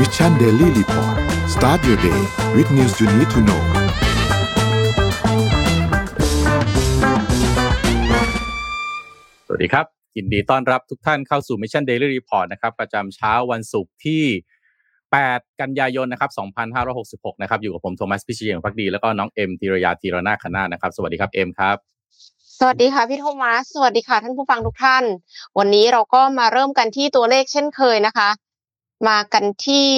Mission Daily Report start your day with news you need to know สวัสดีครับ ยินดีต้อนรับทุกท่านเข้าสู่ Mission Daily Report นะครับ ประจำเช้าวันศุกร์ที่ 8 กันยายนนะครับ 2566 นะครับ อยู่กับผมโทมัสพิเชยงพักดี แล้วก็น้องเอ็มธีรยาธีรนาคณานะครับ สวัสดีครับ เอ็มครับสวัสดีค่ะพี่โทมัส สวัสดีค่ะท่านผู้ฟังทุกท่าน วันนี้เราก็มาเริ่มกันที่ตัวเลขเช่นเคยนะคะ มากันที่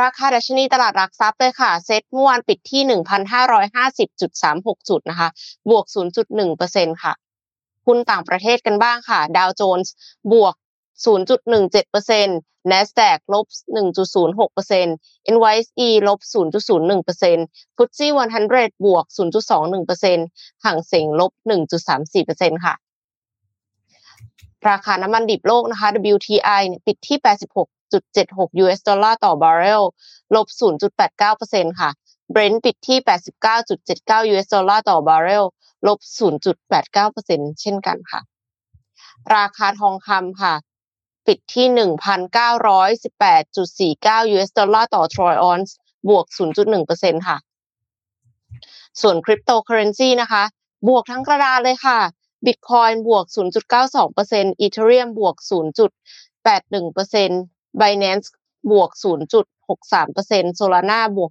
ราคาดัชนีตลาดหลักทรัพย์เลยค่ะ เซ็ตเมื่อวานปิดที่ 1,550.36 จุดนะคะ บวก 0.1%ค่ะหุ้นต่างประเทศกันบ้างค่ะ ดาวโจนส์บวก 0.17% NASDAQ ลบ 1.06% NYSE ลบ 0.01% FTSE 100 บวก 0.21%ห่างเสงลบ 1.34%ค่ะ ราคาน้ำมันดิบโลกนะคะ WTI ปิดที่ 86 86.76 US ดอลลาร์ต่อบาร์เรลลบ 0.89%ค่ะ Brent ปิดที่ 89.79 US ดอลลาร์ต่อบาร์เรลลบ 0.89%เช่นกันค่ะ ราคาทองคำค่ะ ปิดที่ 1,918.49 US ดอลลาร์ต่อทรอยออนซ์บวก 0.1%ค่ะ ส่วนคริปโตเคอเรนซีนะคะ บวกทั้งกระดานเลยค่ะ Bitcoin บวก 0.92% Ethereum บวก 0.81% Binance บวก 0.63% Solana บวก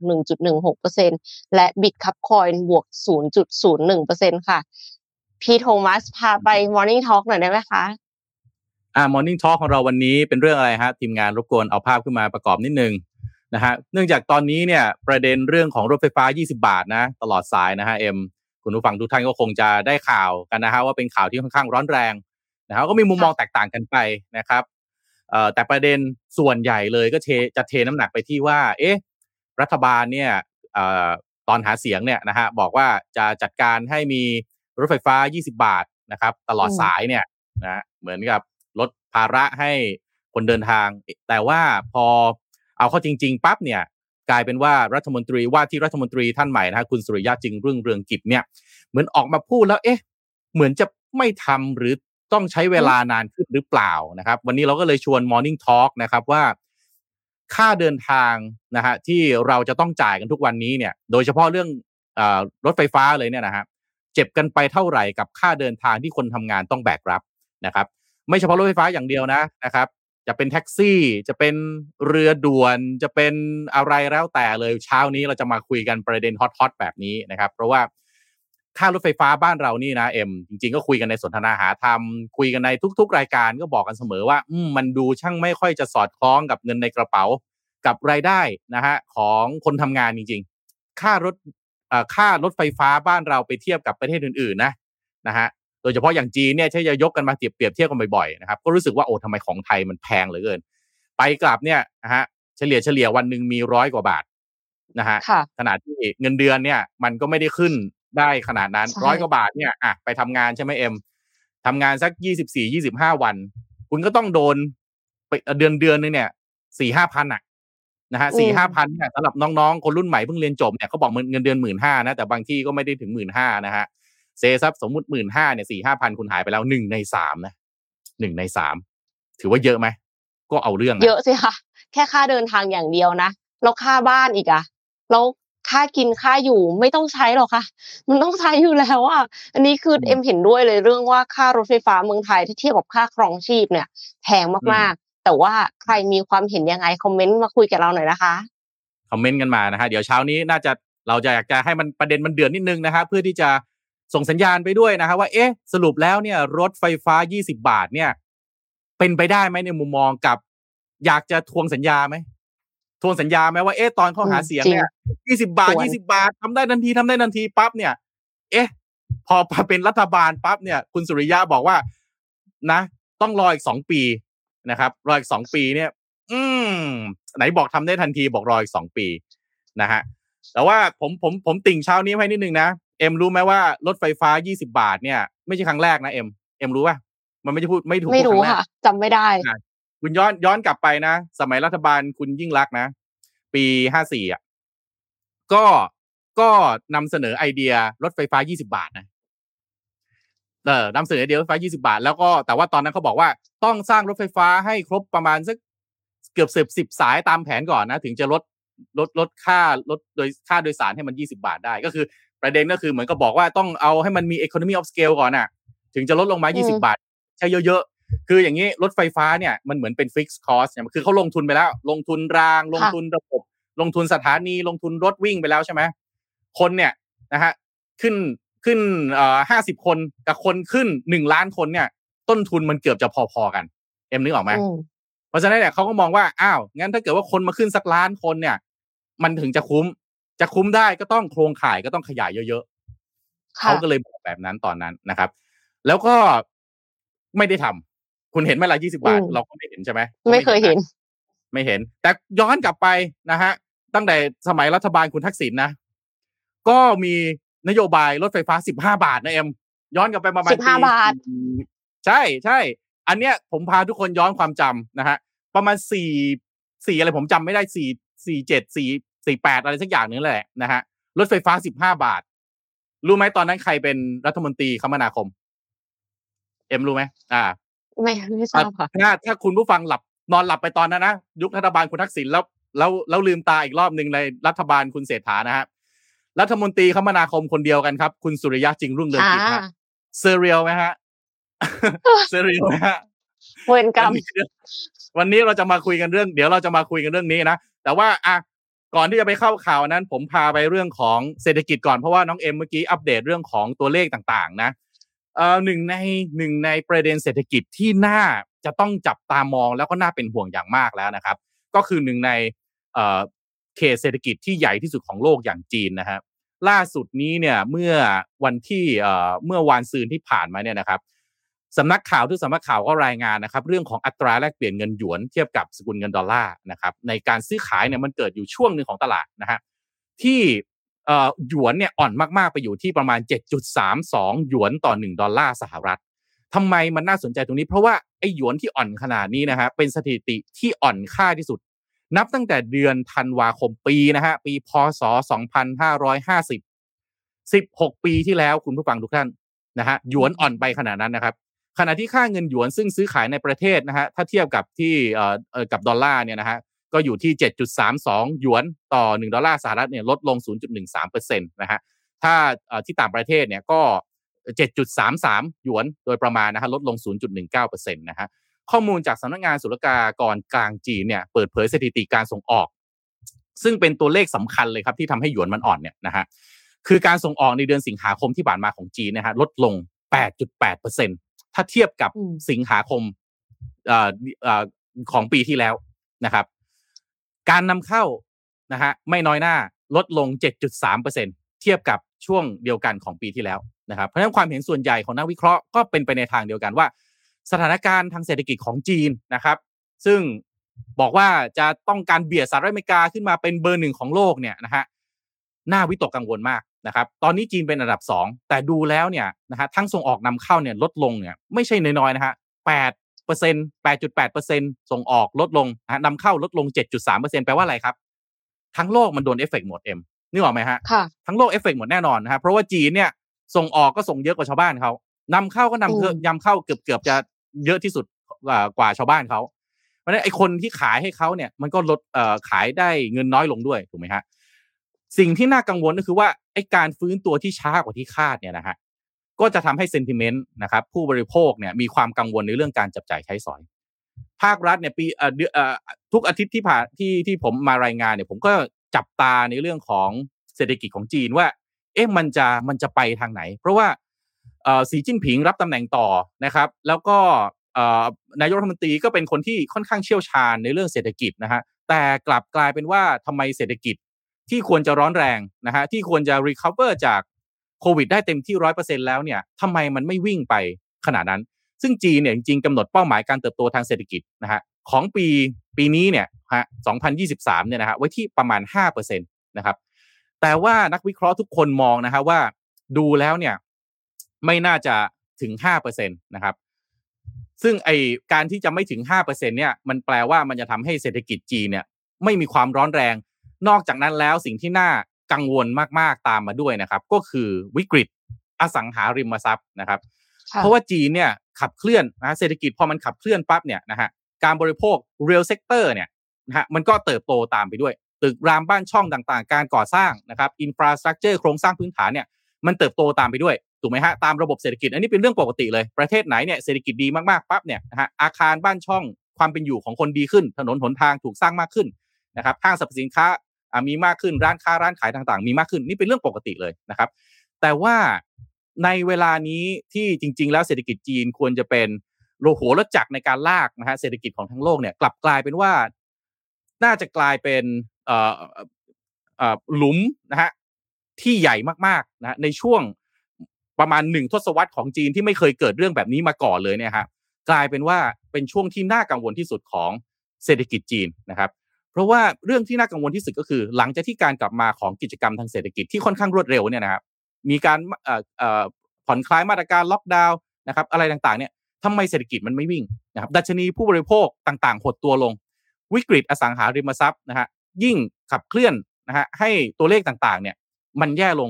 1.16%และ Bitcoin บวก 0.01%ค่ะ พี่โทมัสพาไป Morning Talk หน่อยได้ไหมคะอ่า Morning Talk ของเราวันนี้เป็นเรื่องอะไรฮะ ทีมงานรบกวนเอาภาพขึ้นมาประกอบนิดนึงนะฮะเนื่องจากตอนนี้เนี่ยประเด็นเรื่องของรถไฟฟ้า 20 บาทนะ ตลอดสายนะฮะเอ็มคุณผู้ฟังทุกท่านก็คงจะได้ข่าวกันนะฮะว่าเป็นข่าวที่ค่อนข้างร้อนแรงนะครับก็มีมุมมองแตกต่างกันไปนะครับ แต่ประเด็นส่วนใหญ่เลยก็เทจะเทน้ำหนักไปที่ว่า เอ๊ะ รัฐบาลเนี่ยอตอนหาเสียงเนี่ยนะฮะบอกว่าจะจัดการให้มีรถไฟฟ้า 20 บาทนะครับ ตลอดสายเนี่ยนะเหมือนกับลดภาระให้คนเดินทาง แต่ว่าพอเอาเข้าจริง ๆ ปั๊บเนี่ยกลายเป็นว่ารัฐมนตรีว่าที่รัฐมนตรีท่านใหม่นะฮะคุณสุริยะจึงรุ่งเรืองกิจเนี่ย เหมือนออกมาพูดแล้วเอ๊ะ เหมือนจะไม่ทำหรือ ต้องใช้เวลานานขึ้นหรือเปล่านะครับ วันนี้เราก็เลยชวน Morning Talk นะครับว่าค่าเดินทางนะฮะที่เราจะต้องจ่ายกันทุกวันนี้เนี่ย โดยเฉพาะเรื่องอรถไฟฟ้าเลยเนี่ยนะฮะเจ็บกันไปเท่าไหร่กับค่าเดินทางที่คนทำงานต้องแบกรับนะครับ ไม่เฉพาะรถไฟฟ้าอย่างเดียวนะนะครับ จะเป็นแท็กซี่จะเป็นเรือด่วนจะเป็นอะไรแล้วแต่เลยเช้านี้เราจะมาคุยกันประเด็นฮอตๆแบบนี้นะครับ เพราะว่า ค่ารถไฟฟ้าบ้านเรานี่นะเอ็มจริง ๆ ก็คุยกันในสนทนาหาธรรมคุยกันในทุก ๆ รายการก็บอกกันเสมอว่าอืมมันดูช่างไม่ค่อยจะสอดคล้องกับเงินในกระเป๋ากับรายได้นะฮะของคนทำงานจริง ๆ ค่ารถค่ารถไฟฟ้าบ้านเราไปเทียบกับประเทศอื่นๆนะนะฮะโดยเฉพาะอย่างจีนเนี่ยใช้จะยกกันมาเปรียบเปรียบเทียบกันบ่อยๆนะครับก็รู้สึกว่าโอ้ทำไมของไทยมันแพงเหลือเกิน ไปกลับเนี่ยนะฮะเฉลี่ยเฉลี่ยวันหนึ่งมีร้อยกว่าบาทนะฮะขนาดที่เงินเดือนเนี่ยมันก็ไม่ได้ขึ้น ได้ขนาดนั้นร้อยกว่าบาทเนี่ยอะไปทำงานใช่ไหมเอ็มทำงานสักยี่สิบสี่ยี่สิบห้าวัน คุณก็ต้องโดนไปเดือนเดือนนึงเนี่ยสี่ห้าพันอะนะฮะสี่ห้าพันเนี่ยสำหรับน้องๆ คนรุ่นใหม่เพิ่งเรียนจบเนี่ยเขาบอกเงินเดือนหมื่นห้านะแต่บางที่ก็ไม่ได้ถึงหมื่นห้านะฮะเซซับสมมุติหมื่นห้าเนี่ยสี่ห้าพันคุณหายไปแล้วหนึ่งในสามนะหนึ่งในสามถือว่าเยอะไหมก็เอาเรื่องเยอะสิค่ะแค่ค่าเดินทางอย่างเดียวนะแล้วค่าบ้านอีกอะแล้ว ค่ากินค่าอยู่ไม่ต้องใช้หรอกค่ะ มันต้องใช้อยู่แล้วอะอันนี้คือเอ็มเห็นด้วยเลยเรื่องว่าค่ารถไฟฟ้าเมืองไทยที่เทียบกับค่าครองชีพเนี่ยแพงมากๆ แต่ว่าใครมีความเห็นยังไงคอมเมนต์มาคุยกับเราหน่อยนะคะคอมเมนต์กันมานะฮะเดี๋ยวเช้านี้น่าจะเราจะอยากจะให้มันประเด็นมันเดือดนิดนึงนะฮะเพื่อที่จะส่งสัญญาณไปด้วยนะฮะว่าเอ๊ะสรุปแล้วเนี่ยรถไฟฟ้า 20 บาทเนี่ย เป็นไปได้ไหมในมุมมองกับ อยากจะทวงสัญญาไหม ทวงสัญญาไหมว่าเอ๊ะตอนเขาหาเสียงเนี่ยยี่สิบาทยี่สิบาททำได้ทันทีทำได้ทันทีปั๊บเนี่ย เอ๊ะ พอเป็นรัฐบาลปั๊บเนี่ย คุณสุริยะบอกว่า นะ ต้องรออีกสองปีนะครับ รออีกสองปีเนี่ย อืมไหนบอกทำได้ทันทีบอกรออีกสองปีนะฮะแต่ว่าผมผมผมติ่งเช้านี้ให้นิดนึงนะเอ็มรู้ไหมว่ารถไฟฟ้ายี่สิบาทเนี่ย ไม่ใช่ครั้งแรกนะเอ็มเอ็มรู้ป่ะมันไม่ใช่พูดไม่ถูกไม่รู้ค่ะจำไม่ได้ คุณย้อนย้อนกลับไปนะ สมัยรัฐบาลคุณยิ่งรักนะ ปีห้าสี่อะก็ก็นำเสนอไอเดียรถไฟฟ้ายี่สิบาทนะเออนำเสนอไอเดียรถไฟฟ้ายี่สิบาท แล้วก็แต่ว่าตอนนั้นเขาบอกว่าต้องสร้างรถไฟฟ้าให้ครบประมาณสักเกือบสิบสิบสายตามแผนก่อนนะ ถึงจะลดลดลดค่าลดโดยค่าโดยสารให้มันยี่สิบาทได้ก็คือ ประเด็นก็คือเหมือนกับบอกว่าต้องเอาให้มันมี economy of scale ก่อนน่ะ ถึงจะลดลงมา20บาท ใช้เยอะๆ คืออย่างนี้รถไฟฟ้าเนี่ยมันเหมือนเป็น fixed cost เนี่ยคือเขาลงทุนไปแล้ว ลงทุนราง ลงทุนระบบ ลงทุนสถานี ลงทุนรถวิ่งไปแล้วใช่ไหมคนเนี่ยนะฮะขึ้นขึ้นเอ่อห้าสิบคนกับคนขึ้นหนึ่งล้านคนเนี่ย ต้นทุนมันเกือบจะพอๆกัน เอ็มนึกออกไหมอืมเพราะฉะนั้นเนี่ยเขาก็มองว่าอ้าวงั้นถ้าเกิดว่าคนมาขึ้นสักล้านคนเนี่ย มันถึงจะคุ้มจะคุ้มได้ก็ต้องโครงข่ายก็ต้องขยายเยอะๆค่ะเขาก็เลยบอกแบบนั้นตอนนั้นนะครับ แล้วก็ไม่ได้ทำ คุณเห็นไหมล่ะยี่สิบาทอืมเราก็ไม่เห็นใช่ไหมไม่เคยเห็น ไม่เห็น แต่ย้อนกลับไปนะฮะ ตั้งแต่สมัยรัฐบาลคุณทักษิณนะ ก็มีนโยบายรถไฟฟ้าสิบห้าบาทนะเอ็มย้อนกลับไปประมาณ15ปีบาท ใช่ใช่ อันเนี้ยผมพาทุกคนย้อนความจำนะฮะ ประมาณสี่สี่อะไรผมจำไม่ได้สี่สี่เจ็ดสี่สี่แปดอะไรสักอย่างนึงแหละนะฮะรถไฟฟ้าสิบห้าบาท รู้ไหมตอนนั้นใครเป็นรัฐมนตรีคมนาคม เอ็มรู้ไหมอ่า ไม่ไม่ทราบค่ะถ้าถ้าคุณผู้ฟังหลับนอนหลับไปตอนนั้นนะยุครัฐบาลคุณทักษิณแล้วแล้วแล้วลืมตาอีกรอบหนึ่งในรัฐบาลคุณเศรษฐานะฮะรัฐมนตรีคมนาคมคนเดียวกันครับ คุณสุริยะจึงรุ่งเรืองอ่ากิจฮะ surreal ไหมฮะ surreal ไหมฮะเวรกรรมวันนี้วันนี้เราจะมาคุยกันเรื่อง เดี๋ยวเราจะมาคุยกันเรื่องนี้นะแต่ว่าอะก่อนที่จะไปเข้าข่าวนั้น ผมพาไปเรื่องของเศรษฐกิจก่อนเพราะว่าน้องเอ็มเมื่อกี้อัปเดตเรื่องของตัวเลขต่างๆ นะเอ่อ หนึ่งในหนึ่งในประเด็นเศรษฐกิจที่น่าจะต้องจับตามองแล้วก็น่าเป็นห่วงอย่างมากแล้วนะครับ ก็คือหนึ่งในเขตเศรษฐกิจที่ใหญ่ที่สุดของโลกอย่างจีนนะฮะล่าสุดนี้เนี่ยเมื่อวันที่เมื่อวานซืนที่ผ่านมาเนี่ยนะครับสำนักข่าวทุกสำนักข่าวก็รายงานนะครับ เรื่องของอัตราแลกเปลี่ยนเงินหยวนเทียบกับสกุลเงินดอลลาร์นะครับในการซื้อขายเนี่ยมันเกิดอยู่ช่วงหนึ่งของตลาดนะฮะที่ หยวนเนี่ยอ่อนมากๆไปอยู่ที่ประมาณ 7.32 หยวนต่อ 1 ดอลลาร์สหรัฐทำไมมันน่าสนใจตรงนี้ เพราะว่าไอ้หยวนที่อ่อนขนาดนี้นะฮะเป็นสถิติที่อ่อนค่าที่สุด นับตั้งแต่เดือนธันวาคมปีนะฮะปีพศ 2550 16 ปีที่แล้วคุณผู้ฟังทุกท่านนะฮะหยวนอ่อนไปขนาดนั้นนะครับขณะที่ค่าเงินหยวนซึ่งซื้อขายในประเทศนะฮะถ้าเทียบกับที่เอ่อกับดอลลาร์เนี่ยนะฮะ ก็อยู่ที่ 7.32 หยวนต่อ 1 ดอลลาร์สหรัฐเนี่ยลดลง 0.13%นะฮะถ้าเอ่อที่ต่างประเทศเนี่ยก็ 7.33 หยวนโดยประมาณนะฮะลดลง 0.19%นะฮะข้อมูลจากสำนักงานศุลกากรกลางจีนเนี่ยเปิดเผยสถิติการส่งออก ซึ่งเป็นตัวเลขสำคัญเลยครับที่ทำให้หยวนมันอ่อนเนี่ยนะฮะคือการส่งออกในเดือนสิงหาคมที่ผ่านมาของจีนนะฮะลดลง 8.8%ถ้าเทียบกับอืมสิงหาคมเอ่อเอ่อของปีที่แล้วนะครับ การนำเข้านะฮะไม่น้อยหน้าลดลง 7.3%เทียบกับช่วงเดียวกันของปีที่แล้วนะครับเพราะฉะนั้นความเห็นส่วนใหญ่ของนักวิเคราะห์ก็เป็นไปในทางเดียวกันว่า สถานการณ์ทางเศรษฐกิจของจีนนะครับ ซึ่งบอกว่าจะต้องการเบียดสหรัฐอเมริกาขึ้นมาเป็นเบอร์หนึ่งของโลกเนี่ยนะฮะน่าวิตกกังวลมากนะครับ ตอนนี้จีนเป็นอันดับสองแต่ดูแล้วเนี่ยนะฮะทั้งส่งออกนำเข้าเนี่ยลดลงเนี่ยไม่ใช่น้อยๆนะฮะแปด เปอร์เซ็นต์แปดจุดแปดเปอร์เซ็นส่งออกลดลงนะฮะนำเข้าลดลงเจ็ดจุดสามเปอร์เซ็นแปลว่าอะไรครับ ทั้งโลกมันโดนเอฟเฟกต์หมดเอ็มนึกออกไหมฮะค่ะทั้งโลกเอฟเฟกต์หมดแน่นอนนะครับเพราะว่าจีนเนี่ยส่งออกก็ส่งเยอะกว่าชาวบ้านเขานำเข้าก็นำอืมนำเข้าเกือบเกือบจะเยอะที่สุดกว่ากว่าชาวบ้านเขาเพราะฉะนั้นไอ้คนที่ขายให้เขาเนี่ยมันก็ลดเอ่อขายได้เงินน้อยลงด้วยถูกไหมฮะสิ่งที่น่ากังวลก็คือว่าไอ้การฟื้นตัวที่ช้ากว่าที่คาดเนี่ยนะฮะ ก็จะทำให้เซนติเมนต์นะครับผู้บริโภคเนี่ยมีความกังวลในเรื่องการจับจ่ายใช้สอย ภาครัฐเนี่ยปีเอ่อเอ่อทุกอาทิตย์ที่ผ่านที่ที่ผมมารายงานเนี่ยผมก็จับตาในเรื่องของเศรษฐกิจของจีนว่า เอ๊ะมันจะมันจะไปทางไหน เพราะว่าเอ่อสีจิ้นผิงรับตำแหน่งต่อนะครับ แล้วก็เอ่อนายกรัฐมนตรีก็เป็นคนที่ค่อนข้างเชี่ยวชาญในเรื่องเศรษฐกิจนะฮะแต่กลับกลายเป็นว่าทำไมเศรษฐกิจที่ควรจะร้อนแรงนะฮะที่ควรจะ recover จาก โควิดได้เต็มที่ร้อยเปอร์เซ็นแล้วเนี่ยทำไมมันไม่วิ่งไปขนาดนั้น ซึ่งจีนเนี่ยจริงๆกำหนดเป้าหมายการเติบโตทางเศรษฐกิจนะฮะของปีปีนี้เนี่ยฮะ2023เนี่ยนะฮะไว้ที่ประมาณ5%นะครับแต่ว่านักวิเคราะห์ทุกคนมองนะฮะว่าดูแล้วเนี่ยไม่น่าจะถึง5%นะครับซึ่งไอการที่จะไม่ถึง5%เนี่ยมันแปลว่ามันจะทำให้เศรษฐกิจจีนเนี่ยไม่มีความร้อนแรง นอกจากนั้นแล้วสิ่งที่น่า กังวลมากๆตามมาด้วยนะครับ ก็คือวิกฤตอสังหาริมทรัพย์นะครับค่ะเพราะว่าจีนเนี่ยขับเคลื่อนนะเศรษฐกิจพอมันขับเคลื่อนปั๊บเนี่ยนะฮะการบริโภค real sector เนี่ยนะฮะมันก็เติบโตตามไปด้วย ตึกรามบ้านช่องต่างๆ การก่อสร้างนะครับอินฟราสตรักเจอร์โครงสร้างพื้นฐานเนี่ยมันเติบโตตามไปด้วยถูกไหมฮะตามระบบเศรษฐกิจอันนี้เป็นเรื่องปกติเลยประเทศไหนเนี่ยเศรษฐกิจดีมากๆปั๊บเนี่ยนะฮะอาคารบ้านช่องความเป็นอยู่ของคนดีขึ้น ถนนหนทางถูกสร้างมากขึ้นนะครับห้างสรรพสินค้า มีมากขึ้นร้านค้าร้านขายต่างๆ มีมากขึ้นนี่เป็นเรื่องปกติเลยนะครับ แต่ว่าในเวลานี้ที่จริง ๆ แล้วเศรษฐกิจจีนควรจะเป็นโลหัวรถจักรในการลากนะฮะเศรษฐกิจของทั้งโลกเนี่ยกลับกลายเป็นว่าน่าจะกลายเป็นเอ่อเอ่อหลุมนะฮะที่ใหญ่มากๆนะในช่วงประมาณหนึ่งทศวรรษของจีนที่ไม่เคยเกิดเรื่องแบบนี้มาก่อนเลยเนี่ยฮะกลายเป็นว่าเป็นช่วงที่น่ากังวลที่สุดของเศรษฐกิจจีนนะครับ เพราะว่าเรื่องที่น่ากังวลที่สุดก็คือ หลังจากที่การกลับมาของกิจกรรมทางเศรษฐกิจที่ค่อนข้างรวดเร็วเนี่ยนะครับมีการผ่อนคลายมาตรการล็อกดาวน์นะครับอะไรต่างๆเนี่ยทำไมเศรษฐกิจมันไม่วิ่งนะครับดัชนีผู้บริโภคต่างๆ หดตัวลง วิกฤตอสังหาริมทรัพย์นะฮะยิ่งขับเคลื่อนนะฮะให้ตัวเลขต่างๆเนี่ยมันแย่ลง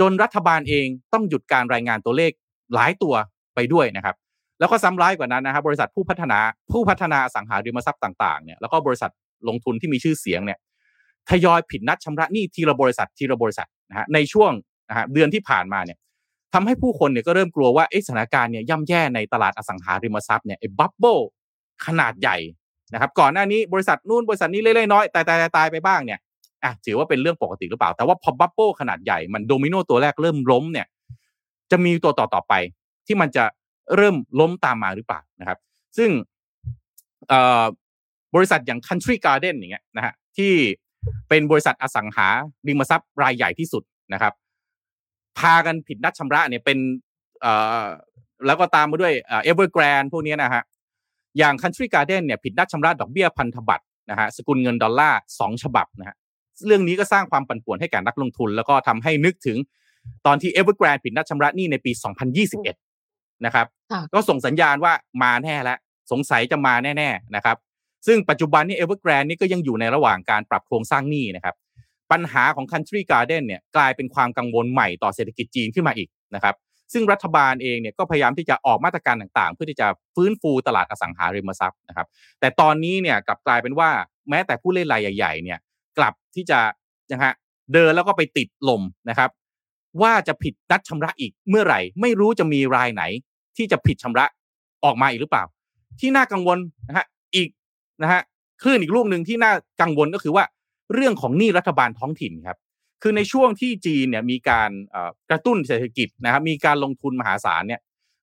จนรัฐบาลเองต้องหยุดการรายงานตัวเลขหลายตัวไปด้วยนะครับแล้วก็ซ้ำร้ายกว่านั้นนะครับบริษัทผู้พัฒนาผู้พัฒนาอสังหาริมทรัพย์ต่างๆเนี่ยแล้วก็บริษัท ลงทุนที่มีชื่อเสียงเนี่ยทยอยผิดนัดชำระหนี้ทีละบริษัททีละบริษัทนะฮะในช่วงนะฮะเดือนที่ผ่านมาเนี่ยทำให้ผู้คนเนี่ยก็เริ่มกลัวว่าสถานการณ์เนี่ยย่ำแย่ในตลาดอสังหาริมทรัพย์เนี่ยไอ้บับเบิลขนาดใหญ่นะครับ ก่อนหน้านี้บริษัทนู่นบริษัทนี้เล็กๆน้อยๆตายตายตายไปบ้างเนี่ยอะถือว่าเป็นเรื่องปกติหรือเปล่า แต่ว่าพอ bubble ขนาดใหญ่มันโดมิโนตัวแรกเริ่มล้มเนี่ย จะมีตัวต่อต่อไป ที่มันจะเริ่มล้มตามมาหรือเปล่านะครับ ซึ่ง บริษัทอย่าง Country Garden อย่างเงี้ยนะฮะที่เป็นบริษัทอสังหาริมทรัพย์รายใหญ่ที่สุดนะครับ พากันผิดนัดชำระเนี่ยเป็นเอ่อแล้วก็ตามมาด้วยเอเวอร์แกรนพวกนี้นะฮะอย่าง Country Garden เนี่ยผิดนัดชำระดอกเบี้ยพันธบัตรนะฮะสกุลเงินดอลลาร์สองฉบับนะฮะเรื่องนี้ก็สร้างความปั่นป่วนให้แก่นักลงทุน แล้วก็ทำให้นึกถึงตอนที่ Evergrande ผิดนัดชำระหนี้ในปี 2021 นะครับ ก็ส่งสัญญาณว่ามาแน่แล้วสงสัยจะมาแน่ ๆ นะครับ ซึ่งปัจจุบันนี้ Evergrande นี่ก็ยังอยู่ในระหว่างการปรับโครงสร้างหนี้นะครับ ปัญหาของ Country Garden เนี่ยกลายเป็นความกังวลใหม่ต่อเศรษฐกิจจีนขึ้นมาอีกนะครับซึ่งรัฐบาลเองเนี่ยก็พยายามที่จะออกมาตรการต่างๆ เพื่อที่จะฟื้นฟูตลาดอสังหาริมทรัพย์นะครับ แต่ตอนนี้เนี่ยกลับกลายเป็นว่าแม้แต่ผู้เล่นรายใหญ่ๆเนี่ยกลับที่จะนะฮะเดินแล้วก็ไปติดลมนะครับ ว่าจะผิดนัดชำระอีกเมื่อไหร่ ไม่รู้จะมีรายไหน ที่จะผิดชำระออกมาอีกหรือเปล่า ที่น่ากังวลนะฮะอีก นะฮะคลื่นอีกลูกหนึ่งที่น่ากังวลก็คือว่าเรื่องของหนี้รัฐบาลท้องถิ่นครับ คือในช่วงที่จีนเนี่ยมีการกระตุ้นเศรษฐกิจนะครับ มีการลงทุนมหาศาลเนี่ย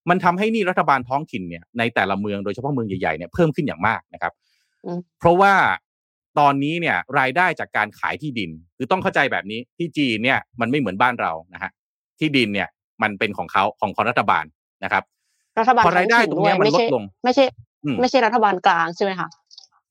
มันทำให้หนี้รัฐบาลท้องถิ่นเนี่ยในแต่ละเมืองโดยเฉพาะเมืองใหญ่ๆเนี่ยเพิ่มขึ้นอย่างมากนะครับ เพราะว่าตอนนี้เนี่ยรายได้จากการขายที่ดิน คือต้องเข้าใจแบบนี้ที่จีนเนี่ยมันไม่เหมือนบ้านเรานะฮะที่ดินเนี่ยมันเป็นของเขาของของรัฐบาลนะครับรัฐบาลพอรายได้ตรงนี้มันลดลง ไม่ใช่ ไม่ใช่รัฐบาลกลางใช่ไหมคะ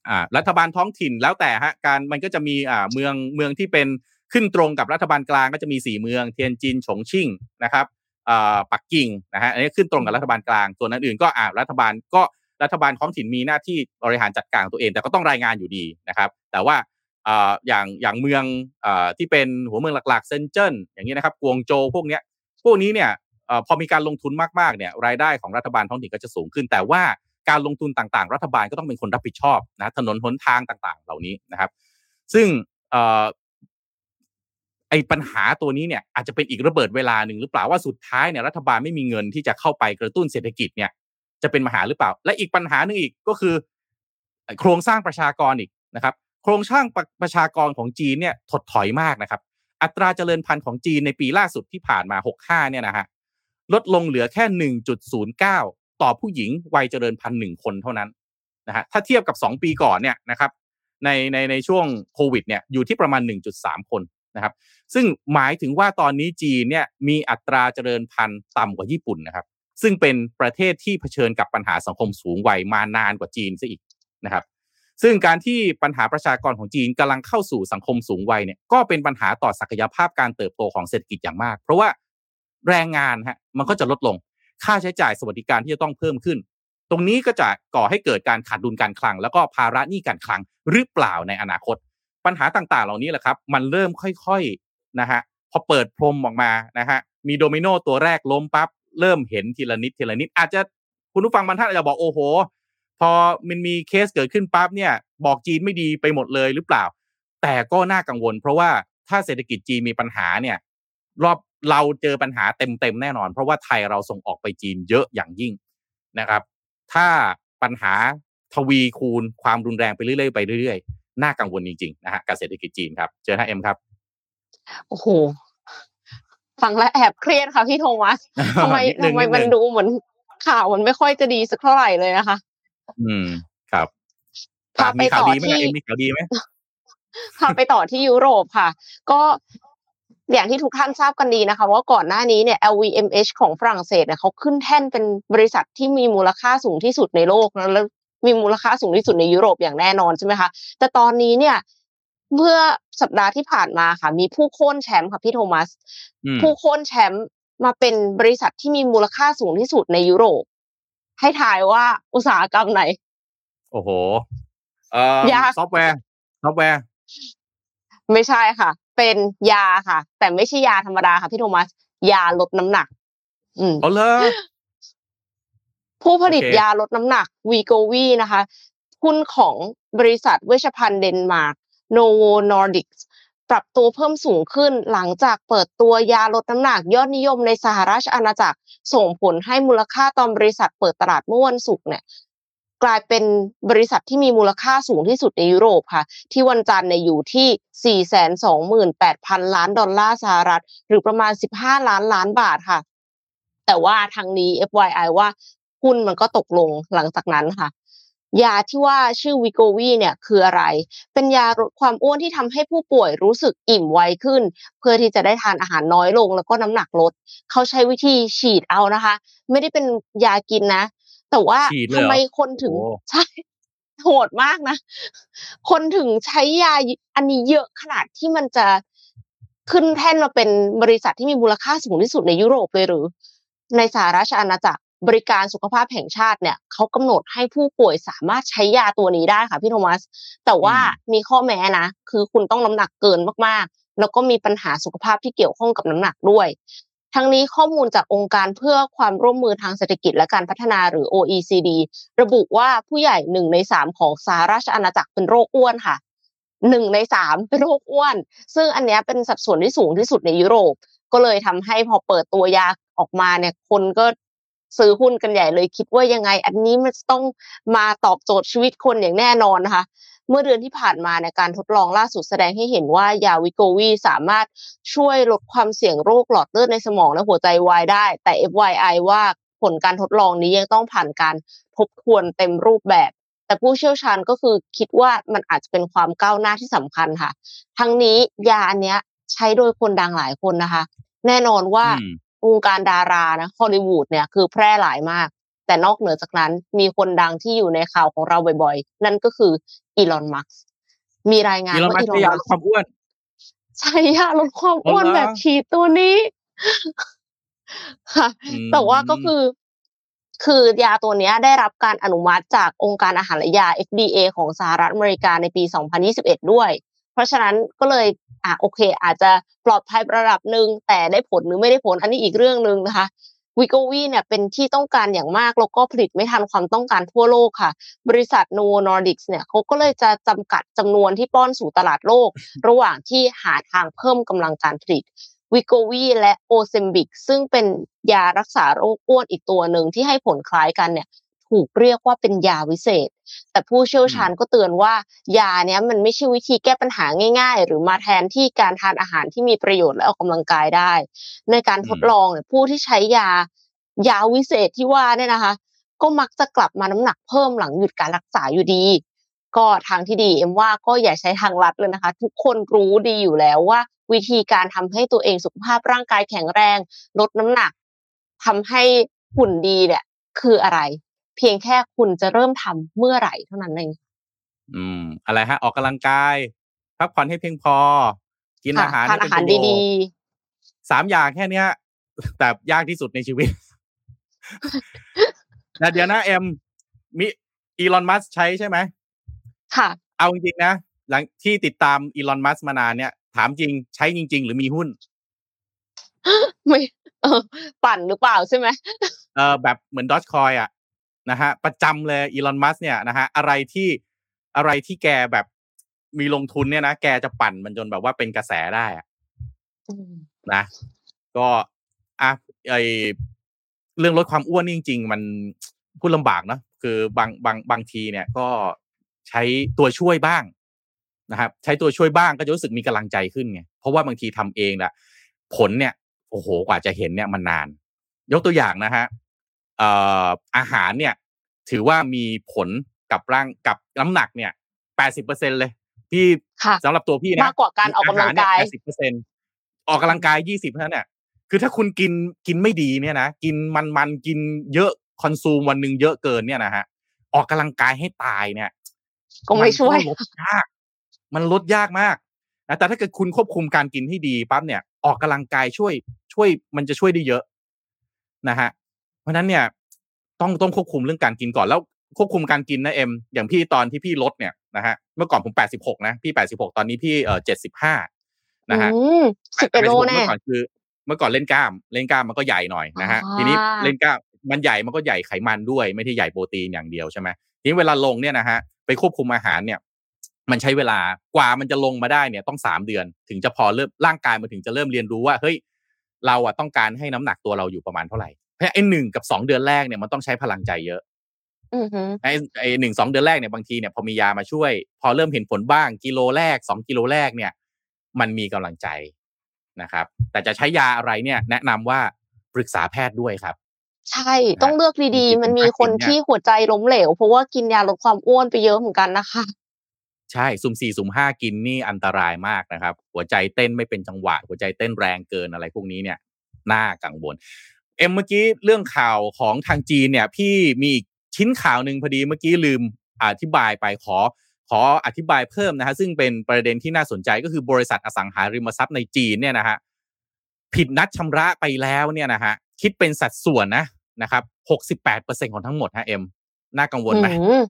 อ่ารัฐบาลท้องถิ่นแล้วแต่ฮะการมันก็จะมีอ่าเมืองเมืองที่เป็นขึ้นตรงกับรัฐบาลกลางก็จะมีสี่เมืองเทียนจินฉงชิ่งนะครับอ่าปักกิ่งนะฮะอันนี้ขึ้นตรงกับรัฐบาลกลางส่วนอื่นก็อ่ารัฐบาลก็รัฐบาลท้องถิ่นมีหน้าที่บริหารจัดการตัวเอง แต่ก็ต้องรายงานอยู่ดีนะครับ แต่ว่าอย่างอย่างเมืองที่เป็นหัวเมืองหลักๆเซนเจิ้นอย่างนี้นะครับกวงโจพวกเนี้ยพวกนี้เนี่ยพอมีการลงทุนมากๆเนี่ยรายได้ของรัฐบาลท้องถิ่นก็จะสูงขึ้น แต่ว่า การลงทุนต่างๆ รัฐบาลก็ต้องเป็นคนรับผิดชอบนะถนนหนทางต่างๆ เหล่านี้นะครับ ซึ่งไอ้ปัญหาตัวนี้เนี่ยอาจจะเป็นอีกระเบิดเวลาหนึ่งหรือเปล่าว่าสุดท้ายเนี่ยรัฐบาลไม่มีเงินที่จะเข้าไปกระตุ้นเศรษฐกิจเนี่ยจะเป็นมหาหรือเปล่า และอีกปัญหาหนึ่งอีกก็คือ โครงสร้างประชากรอีกนะครับ โครงสร้างประชากรของจีนเนี่ยถดถอยมากนะครับ อัตราเจริญพันธุ์ของจีนในปีล่าสุดที่ผ่านมา 65เนี่ยนะฮะลดลงเหลือแค่ 1.09 ต่อผู้หญิงวัยเจริญพันธุ์หนึ่งคนเท่านั้นนะฮะถ้าเทียบกับ 2 ปีก่อนเนี่ยนะครับในในในช่วงโควิดเนี่ยอยู่ที่ประมาณ 1.3 คนนะครับ ซึ่งหมายถึงว่าตอนนี้จีนเนี่ยมีอัตราเจริญพันธุ์ต่ำกว่าญี่ปุ่นนะครับ ซึ่งเป็นประเทศที่เผชิญกับปัญหาสังคมสูงวัยมานานกว่าจีนซะอีกนะครับ ซึ่งการที่ปัญหาประชากรของจีนกำลังเข้าสู่สังคมสูงวัยเนี่ยก็เป็นปัญหาต่อศักยภาพการเติบโตของเศรษฐกิจอย่างมาก เพราะว่าแรงงานฮะมันก็จะลดลง ค่าใช้จ่ายสวัสดิการที่จะต้องเพิ่มขึ้น ตรงนี้ก็จะก่อให้เกิดการขาดดุลการคลัง แล้วก็ภาระหนี้การคลังหรือเปล่าในอนาคต ปัญหาต่างๆ เหล่านี้แหละครับ มันเริ่มค่อยๆนะฮะพอเปิดพรมออกมานะฮะมีโดมิโนตัวแรกล้มปั๊บเริ่มเห็นทีละนิดทีละนิด อาจจะคุณผู้ฟังบางท่านอาจจะบอกโอ้โห พอมันมีเคสเกิดขึ้นปั๊บเนี่ย บอกจีนไม่ดีไปหมดเลยหรือเปล่า แต่ก็น่ากังวล เพราะว่าถ้าเศรษฐกิจจีนมีปัญหาเนี่ย รอบเราเจอปัญหาเต็มๆแน่นอน เพราะว่าไทยเราส่งออกไปจีนเยอะอย่างยิ่งนะครับ ถ้าปัญหาทวีคูณความรุนแรงไปเรื่อยๆไปเรื่อยๆน่ากังวลจริงๆนะฮะกับเศรษฐกิจจีนครับเจอท่าเอ็มครับโอ้โหฟังแล้วแอบเครียดค่ะพี่โทมัสทำไมนิดนึทำงไมนิดนึงมันดูเหมือนข่าวมันไม่ค่อยจะดีสักเท่าไหร่เลยนะคะ อืมครับพาไปมีข่าวต่อดีไหมที่เอ็มมีข่าวดีไหมพาไปต่อที่ยุโรปค่ะ ก็ อย่างที่ทุกท่านทราบกันดีนะคะว่าก่อนหน้านี้เนี่ย LVMH ของฝรั่งเศสเนี่ยเขาขึ้นแท่นเป็นบริษัทที่มีมูลค่าสูงที่สุดในโลกนะแล้วมีมูลค่าสูงที่สุดในยุโรปอย่างแน่นอนใช่ไหมคะแต่ตอนนี้เนี่ยเมื่อสัปดาห์ที่ผ่านมาค่ะ มีผู้โค่นแชมป์ค่ะพี่โทมัสอืมผู้โค่นแชมป์มาเป็นบริษัทที่มีมูลค่าสูงที่สุดในยุโรป ให้ทายว่าอุตสาหกรรมไหน โอ้โห เอ่อยากซอฟต์แวร์ซอฟต์แวร์ ไม่ใช่ค่ะ เป็นยาค่ะ แต่ไม่ใช่ยาธรรมดาค่ะพี่โทมัส ยาลดน้ำหนัก อืมเอาเลยผู้ผลิตโอเคยาลดน้ำหนัก Wegovy นะคะหุ้นของบริษัทเวชภัณฑ์เดนมาร์ก Novo Nordisk ปรับตัวเพิ่มสูงขึ้นหลังจากเปิดตัวยาลดน้ำหนักยอดนิยมในสหราชอาณาจักร ส่งผลให้มูลค่าตอนบริษัทเปิดตลาดเมื่อวันศุกร์เนี่ย กลายเป็นบริษัทที่มีมูลค่าสูงที่สุดในยุโรปค่ะ ที่วันจันทร์เนี่ยอยู่ที่ 428,000 ล้านดอลลาร์สหรัฐ หรือประมาณ 15 ล้านล้านบาทค่ะ แต่ว่าทางนี้ FYI ว่าหุ้นมันก็ตกลงหลังจากนั้นค่ะ ยาที่ว่าชื่อวิโกวีเนี่ยคืออะไร เป็นยาลดความอ้วนที่ทำให้ผู้ป่วยรู้สึกอิ่มไวขึ้น เพื่อที่จะได้ทานอาหารน้อยลงแล้วก็น้ำหนักลด เขาใช้วิธีฉีดเอานะคะ ไม่ได้เป็นยากินนะ แต่ว่าฉีดเลยทำเหรอไมคนถึงโอ้ใช่โหดมากนะ คนถึงใช้ยาอันนี้เยอะขนาดที่มันจะขึ้นแท่นมาเป็นบริษัทที่มีมูลค่าสูงที่สุดในยุโรปเลยหรือ ในสหราชอาณาจักรบริการสุขภาพแห่งชาติเนี่ยเขากำหนดให้ผู้ป่วยสามารถใช้ยาตัวนี้ได้ค่ะพี่โทมัส แต่ว่าอืมมีข้อแม้นะ คือคุณต้องน้ำหนักเกินมากๆ แล้วก็มีปัญหาสุขภาพที่เกี่ยวข้องกับน้ำหนักด้วย ทั้งนี้ข้อมูลจากองค์การเพื่อความร่วมมือทางเศรษฐกิจและการพัฒนาหรือ OECD ระบุว่าผู้ใหญ่หนึ่งในสามของสหราชอาณาจักรเป็นโรคอ้วนค่ะหนึ่งในสามเป็นโรคอ้วน ซึ่งอันนี้เป็นสัดส่วนที่สูงที่สุดในยุโรป ก็เลยทำให้พอเปิดตัวยาออกมาเนี่ยคนก็ซื้อหุ้นกันใหญ่เลยคิดว่ายังไง อันนี้มันต้องมาตอบโจทย์ชีวิตคนอย่างแน่นอนนะคะ เมื่อเดือนที่ผ่านมาในยการทดลองล่าสุดแสดงให้เห็นว่ายาวิโกวีสามารถช่วยลดความเสี่ยงโรคหลอดเลือดในสมองและหัวใจวายได้ แต่ FYI ว่าผลการทดลองนี้ยังต้องผ่านการทบทวนเต็มรูปแบบ แต่ผู้เชี่ยวชาญก็คือคิดว่ามันอาจจะเป็นความก้าวหน้าที่สำคัญค่ะ ทั้งนี้ยาอันเนี้ยใช้โดยคนดังหลายคนนะคะ แน่นอนว่าอืมวงการดารานะฮอลลีวูดเนี่ยคือแพร่หลายมาก แต่นอกเหนือจากนั้นมีคนดังที่อยู่ในข่าวของเราบ่อยๆ นั่นก็คืออีลอนมัสก์มีรายงานอีลอนว่ามัสอีก์ลอนพยายามมัลสดความอ้วนใช้ยาลดความอ๋ออ้วนเหรอแบบฉีดตัวนี้ค่ะอืมแต่ว่าก็คือ คือยาตัวเนี้ยได้รับการอนุมัติจากองค์การอาหารและยา FDA ของสหรัฐอเมริกาในปี 2021 ด้วย เพราะฉะนั้นก็เลยอะโอเค อาจจะปลอดภัยระดับหนึ่งแต่ได้ผลหรือไม่ได้ผลอันนี้อีกเรื่องหนึ่งนะคะ วิโกวีเนี่ยเป็นที่ต้องการอย่างมากแล้วก็ผลิตไม่ทันความต้องการทั่วโลกค่ะ บริษัท Novo Nordisk เนี่ยเขาก็เลยจะจำกัดจำนวนที่ป้อนสู่ตลาดโลก ระหว่างที่หาทางเพิ่มกำลังการผลิตวิโกวีและโอเซมบิก ซึ่งเป็นยารักษาโรคอ้วนอีกตัวหนึ่งที่ให้ผลคล้ายกันเนี่ยถูกเรียกว่าเป็นยาวิเศษ แต่ผู้เชี่ยวชาญก็เตือนว่ายาเนี้ยมันไม่ใช่วิธีแก้ปัญหาง่าย ๆ หรือมาแทนที่การทานอาหารที่มีประโยชน์และออกกำลังกายได้ ในการทดลองเนี่ยผู้ที่ใช้ยายาวิเศษที่ว่าเนี่ยนะคะ ก็มักจะกลับมาน้ำหนักเพิ่มหลังหยุดการรักษาอยู่ดี ก็ทางที่ดีเอ็มว่าก็อย่าใช้ทางลัดเลยนะคะ ทุกคนรู้ดีอยู่แล้วว่า วิธีการทำให้ตัวเองสุขภาพร่างกายแข็งแรง ลดน้ำหนักทำให้หุ่นดีเนี่ยคืออะไร เพียงแค่คุณจะเริ่มทำเมื่อไหร่เท่านั้นเองอืม อะไรฮะ ออกกำลังกายพักผ่อนให้เพียงพอ กินค่ะอาหารทานให้อาหารเป็นประโยชน์ดีสามอย่างแค่เนี้ยแต่ยากที่สุดในชีวิตแต่เดี๋ยวนะเอ็มมีอีลอนมัสใช้ใช่ไหมๆค่ะ เอาจริงๆนะหลังที่ติดตามอีลอนมัสมานานเนี่ย ถามจริงใช้จริง ๆ หรือมีหุ้นไม่เออปั่นหรือเปล่าใช่ไหมเออแบบเหมือนดอ g คอยอะ นะฮะประจำเลยอีลอนมัสเนี่ยนะฮะอะไรที่อะไรที่แกแบบมีลงทุนเนี่ยนะแกจะปั่นมันจนแบบว่าเป็นกระแสได้อะอืมนะ ก็อะไอเรื่องลดความอ้วนนี่จริง ๆ มันพูดลำบากเนอะคือบางบางบางทีเนี่ยก็ใช้ตัวช่วยบ้างนะครับใช้ตัวช่วยบ้างก็จะรู้สึกมีกำลังใจขึ้นไงเพราะว่าบางทีทำเองแหละผลเนี่ยโอ้โหกว่าจะเห็นเนี่ยมันนาน ยกตัวอย่างนะฮะเอ่ออาหารเนี่ยถือว่ามีผลกับร่างกับน้ำหนักเนี่ยแปดสิบเปอร์เซ็นเลยพี่ค่ะสำหรับตัวพี่นะมากกว่าการออกกำลังกายแปดสิบเปอร์เซ็นออกกำลังกายยี่สิบเท่านั้นเนี่ยคือถ้าคุณกินกินไม่ดีเนี่ยนะกินมันมันๆกินเยอะคอนซูมวันหนึ่งเยอะเกินเนี่ยนะฮะออกกำลังกายให้ตายเนี่ยก็ไม่ช่วยนก็ลดยาก มันลดยากมากนะแต่ถ้าเกิดคุณควบคุมการกินให้ดีปั๊บเนี่ย ออกกำลังกายช่วย ช่วยมันจะช่วยได้เยอะนะฮะ เพราะฉะนั้นเนี่ย ต้องต้องควบคุมเรื่องการกินก่อนแล้วควบคุมการกินนะเอ็มอย่างพี่ตอนที่พี่ลดเนี่ยนะฮะเมื่อก่อนผมแปดสิบหกนะพี่แปดสิบหกตอนนี้พี่เออเจ็ดสิบห้านะฮะอืมสิบเอ็ดโล86แน่เมื่อก่อนคือ เมื่อก่อนเล่นกล้าม เล่นกล้ามมันก็ใหญ่หน่อยนะฮะอ่าทีนี้เล่นกล้ามมันใหญ่มันก็ใหญ่ไขมันด้วย ไม่ได้ใหญ่โปรตีนอย่างเดียวใช่ไหมทีนี้เวลาลงเนี่ยนะฮะไปควบคุมอาหารเนี่ย มันใช้เวลากว่ามันจะลงมาได้เนี่ยต้องสามเดือน ถึงจะพอเริ่มร่างกายมันถึงจะเริ่มเรียนรู้ว่าเฮ้ยเราอะต้องการให้น้ำหนักตัวเราอยู่ประมาณเท่าไหร่ เพราะไอ้หนึ่งกับสองเดือนแรกเนี่ยมันต้องใช้พลังใจเยอะอือหือไอ้ไอ้หนึ่งสองเดือนแรกเนี่ยบางทีเนี่ยพอมียามาช่วย พอเริ่มเห็นผลบ้างกิโลแรกสองกิโลแรกเนี่ย มันมีกำลังใจนะครับ แต่จะใช้ยาอะไรเนี่ย แนะนำว่าปรึกษาแพทย์ด้วยครับ ใช่ ต้องเลือกดีจริงๆๆมันมีถ้าคนกินเนี่ยที่หัวใจล้มเหลว เพราะว่ากินยาลดความอ้วนไปเยอะเหมือนกันนะคะ ใช่สุ่มสี่สุ่มห้ากินนี่อันตรายมากนะครับ หัวใจเต้นไม่เป็นจังหวะ หัวใจเต้นแรงเกินอะไรพวกนี้เนี่ยน่ากังวล เอ็มเมื่อกี้เรื่องข่าวของทางจีนเนี่ย พี่มีอีกชิ้นข่าวหนึ่งพอดีเมื่อกี้ลืมอธิบายไปขอขออธิบายเพิ่มนะฮะซึ่งเป็นประเด็นที่น่าสนใจก็คือบริษัทอสังหาริมทรัพย์ในจีนเนี่ยนะฮะผิดนัดชำระไปแล้วเนี่ยนะฮะคิดเป็นสัดส่วนนะนะครับหกสิบแปดเปอร์เซ็นของทั้งหมดฮะเอ็มน่ากังวลไหมอืม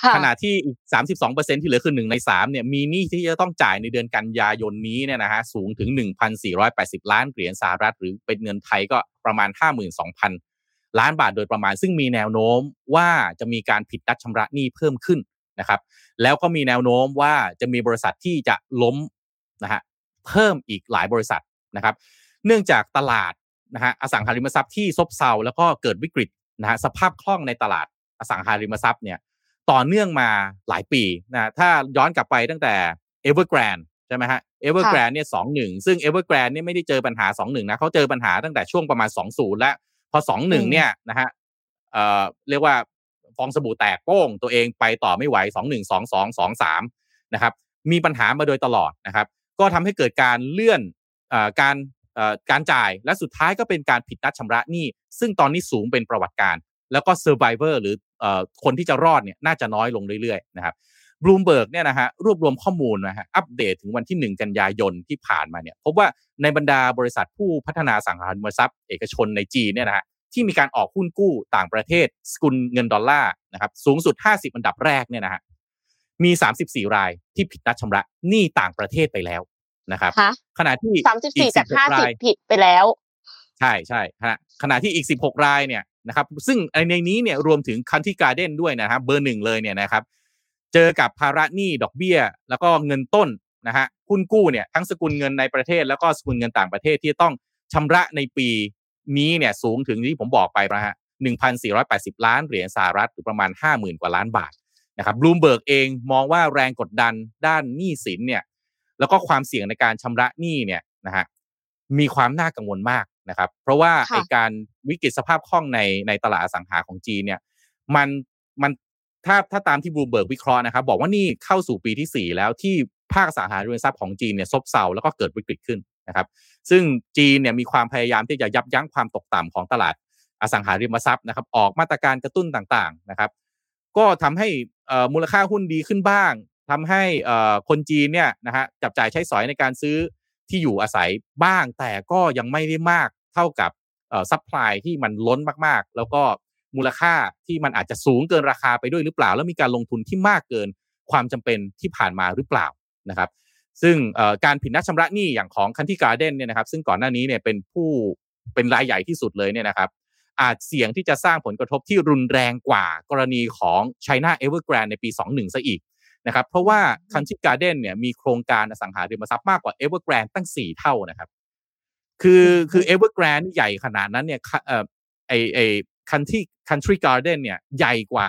ค่ะขณะที่อีกสามสิบสองเปอร์เซ็นที่เหลือคือหนึ่งในสามเนี่ยมีหนี้ที่จะต้องจ่ายในเดือนกันยายนนี้เนี่ยนะฮะสูงถึงหนึ่งพันสี่ร้อยแปดสิบล้านเหรียญสหรัฐหรือเป็นเงินไทยก็ ประมาณห้าหมื่นสองพันล้านบาทโดยประมาณ ซึ่งมีแนวโน้มว่าจะมีการผิดนัดชำระหนี้เพิ่มขึ้นนะครับแล้วก็มีแนวโน้มว่าจะมีบริษัทที่จะล้มนะฮะเพิ่มอีกหลายบริษัทนะครับ เนื่องจากตลาดนะฮะอสังหาริมทรัพย์ที่ซบเซาแล้วก็เกิดวิกฤตนะฮะสภาพคล่องในตลาดอสังหาริมทรัพย์เนี่ยต่อเนื่องมาหลายปีนะถ้าย้อนกลับไปตั้งแต่ Evergrande ใช่ไหมฮะ Evergrande เนี่ยสองหนึ่งซึ่ง Evergrande เนี่ยไม่ได้เจอปัญหาสองหนึ่งนะเขาเจอปัญหาตั้งแต่ช่วงประมาณสองศูนย์แล้ว พอสองหนึ่งอืมเนี่ยนะฮะเอ่อเรียกว่าฟองสบู่แตกโป้งตัวเองไปต่อไม่ไหวสองหนึ่งสองสองสองสามนะครับมีปัญหามาโดยตลอดนะครับ ก็ทำให้เกิดการเลื่อนเอ่อการเอ่อการจ่ายและสุดท้ายก็เป็นการผิดนัดชำระหนี้ ซึ่งตอนนี้สูงเป็นประวัติการณ์ แล้วก็ survivor หรือเอ่อคนที่จะรอดเนี่ยน่าจะน้อยลงเรื่อยๆนะครับ บลูมเบิร์กเนี่ยนะฮะรวบรวมข้อมูลนะฮะอัปเดตถึงวันที่ 1 กันยายนที่ผ่านมาเนี่ยพบว่าในบรรดาบริษัทผู้พัฒนาอสังหาริมทรัพย์ เอกชนในจีนเนี่ยนะฮะที่มีการออกหุ้นกู้ต่างประเทศ สกุลเงินดอลลาร์นะครับสูงสุด 50 อันดับแรกเนี่ยนะฮะมี 34 รายที่ผิดนัดชำระหนี้ต่างประเทศไปแล้วนะครับค่ะขณะที่สามสิบสี่อีจาก16ห้าสิบรายผิดไปแล้ว ใช่ใช่ฮะขณะที่อีก 16 รายเนี่ยนะครับซึ่งในนี้เนี่ยรวมถึงคันที่การ์เด้นด้วยนะครับเบอร์หนึ่งเลยเนี่ยนะครับ เจอกับภาระหนี้ดอกเบี้ย แล้วก็เงินต้นนะฮะหุ้นกู้เนี่ยทั้งสกุลเงินในประเทศ แล้วก็สกุลเงินต่างประเทศที่ต้องชำระในปีนี้เนี่ยสูงถึงที่ผมบอกไปนะฮะ1,480 ล้านเหรียญสหรัฐหรือประมาณ 50,000 กว่าล้านบาทนะครับบลูมเบิร์กเองมองว่าแรงกดดันด้านหนี้สินเนี่ยแล้วก็ความเสี่ยงในการชำระหนี้เนี่ยนะฮะมีความน่ากังวลมากนะครับ เพราะว่าค่ะไอการวิกฤตสภาพคล่องในในตลาดอสังหาของจีนเนี่ยมันมัน ถ้าถ้าตามที่บลูเบิร์กวิเคราะห์นะครับ บอกว่านี่เข้าสู่ปีที่ 4 แล้วที่ภาคอสังหาริมทรัพย์ของจีนเนี่ยซบเซาแล้วก็เกิดวิกฤตขึ้นนะครับซึ่งจีนเนี่ยมีความพยายามที่จะยับยั้งความตกต่ำของตลาดอสังหาริมทรัพย์นะครับออกมาตรการกระตุ้นต่างๆนะครับก็ทำให้มูลค่าหุ้นดีขึ้นบ้างทำให้คนจีนเนี่ยนะฮะจับจ่ายใช้สอยในการซื้อที่อยู่อาศัยบ้าง แต่ก็ยังไม่ได้มากเท่ากับ supply ที่มันล้นมากๆ แล้วก็ มูลค่าที่มันอาจจะสูงเกินราคาไปด้วยหรือเปล่า แล้วมีการลงทุนที่มากเกินความจำเป็นที่ผ่านมาหรือเปล่านะครับซึ่งเอ่อการผิดนัดชำระหนี้อย่างของคันที่การ์เด้นเนี่ยนะครับซึ่งก่อนหน้านี้เนี่ยเป็นผู้เป็นรายใหญ่ที่สุดเลยเนี่ยนะครับอาจเสี่ยงที่จะสร้างผลกระทบที่รุนแรงกว่ากรณีของ China Evergrande ในปี 21 ซะอีกนะครับเพราะว่า Country Garden เนี่ยมีโครงการอสังหาริมทรัพย์มากกว่า Evergrande ตั้ง 4 เท่านะครับ คือคือ Evergrande ใหญ่ขนาดนั้นเนี่ยเอ่อไอไอ Country Country Garden เนี่ยใหญ่กว่า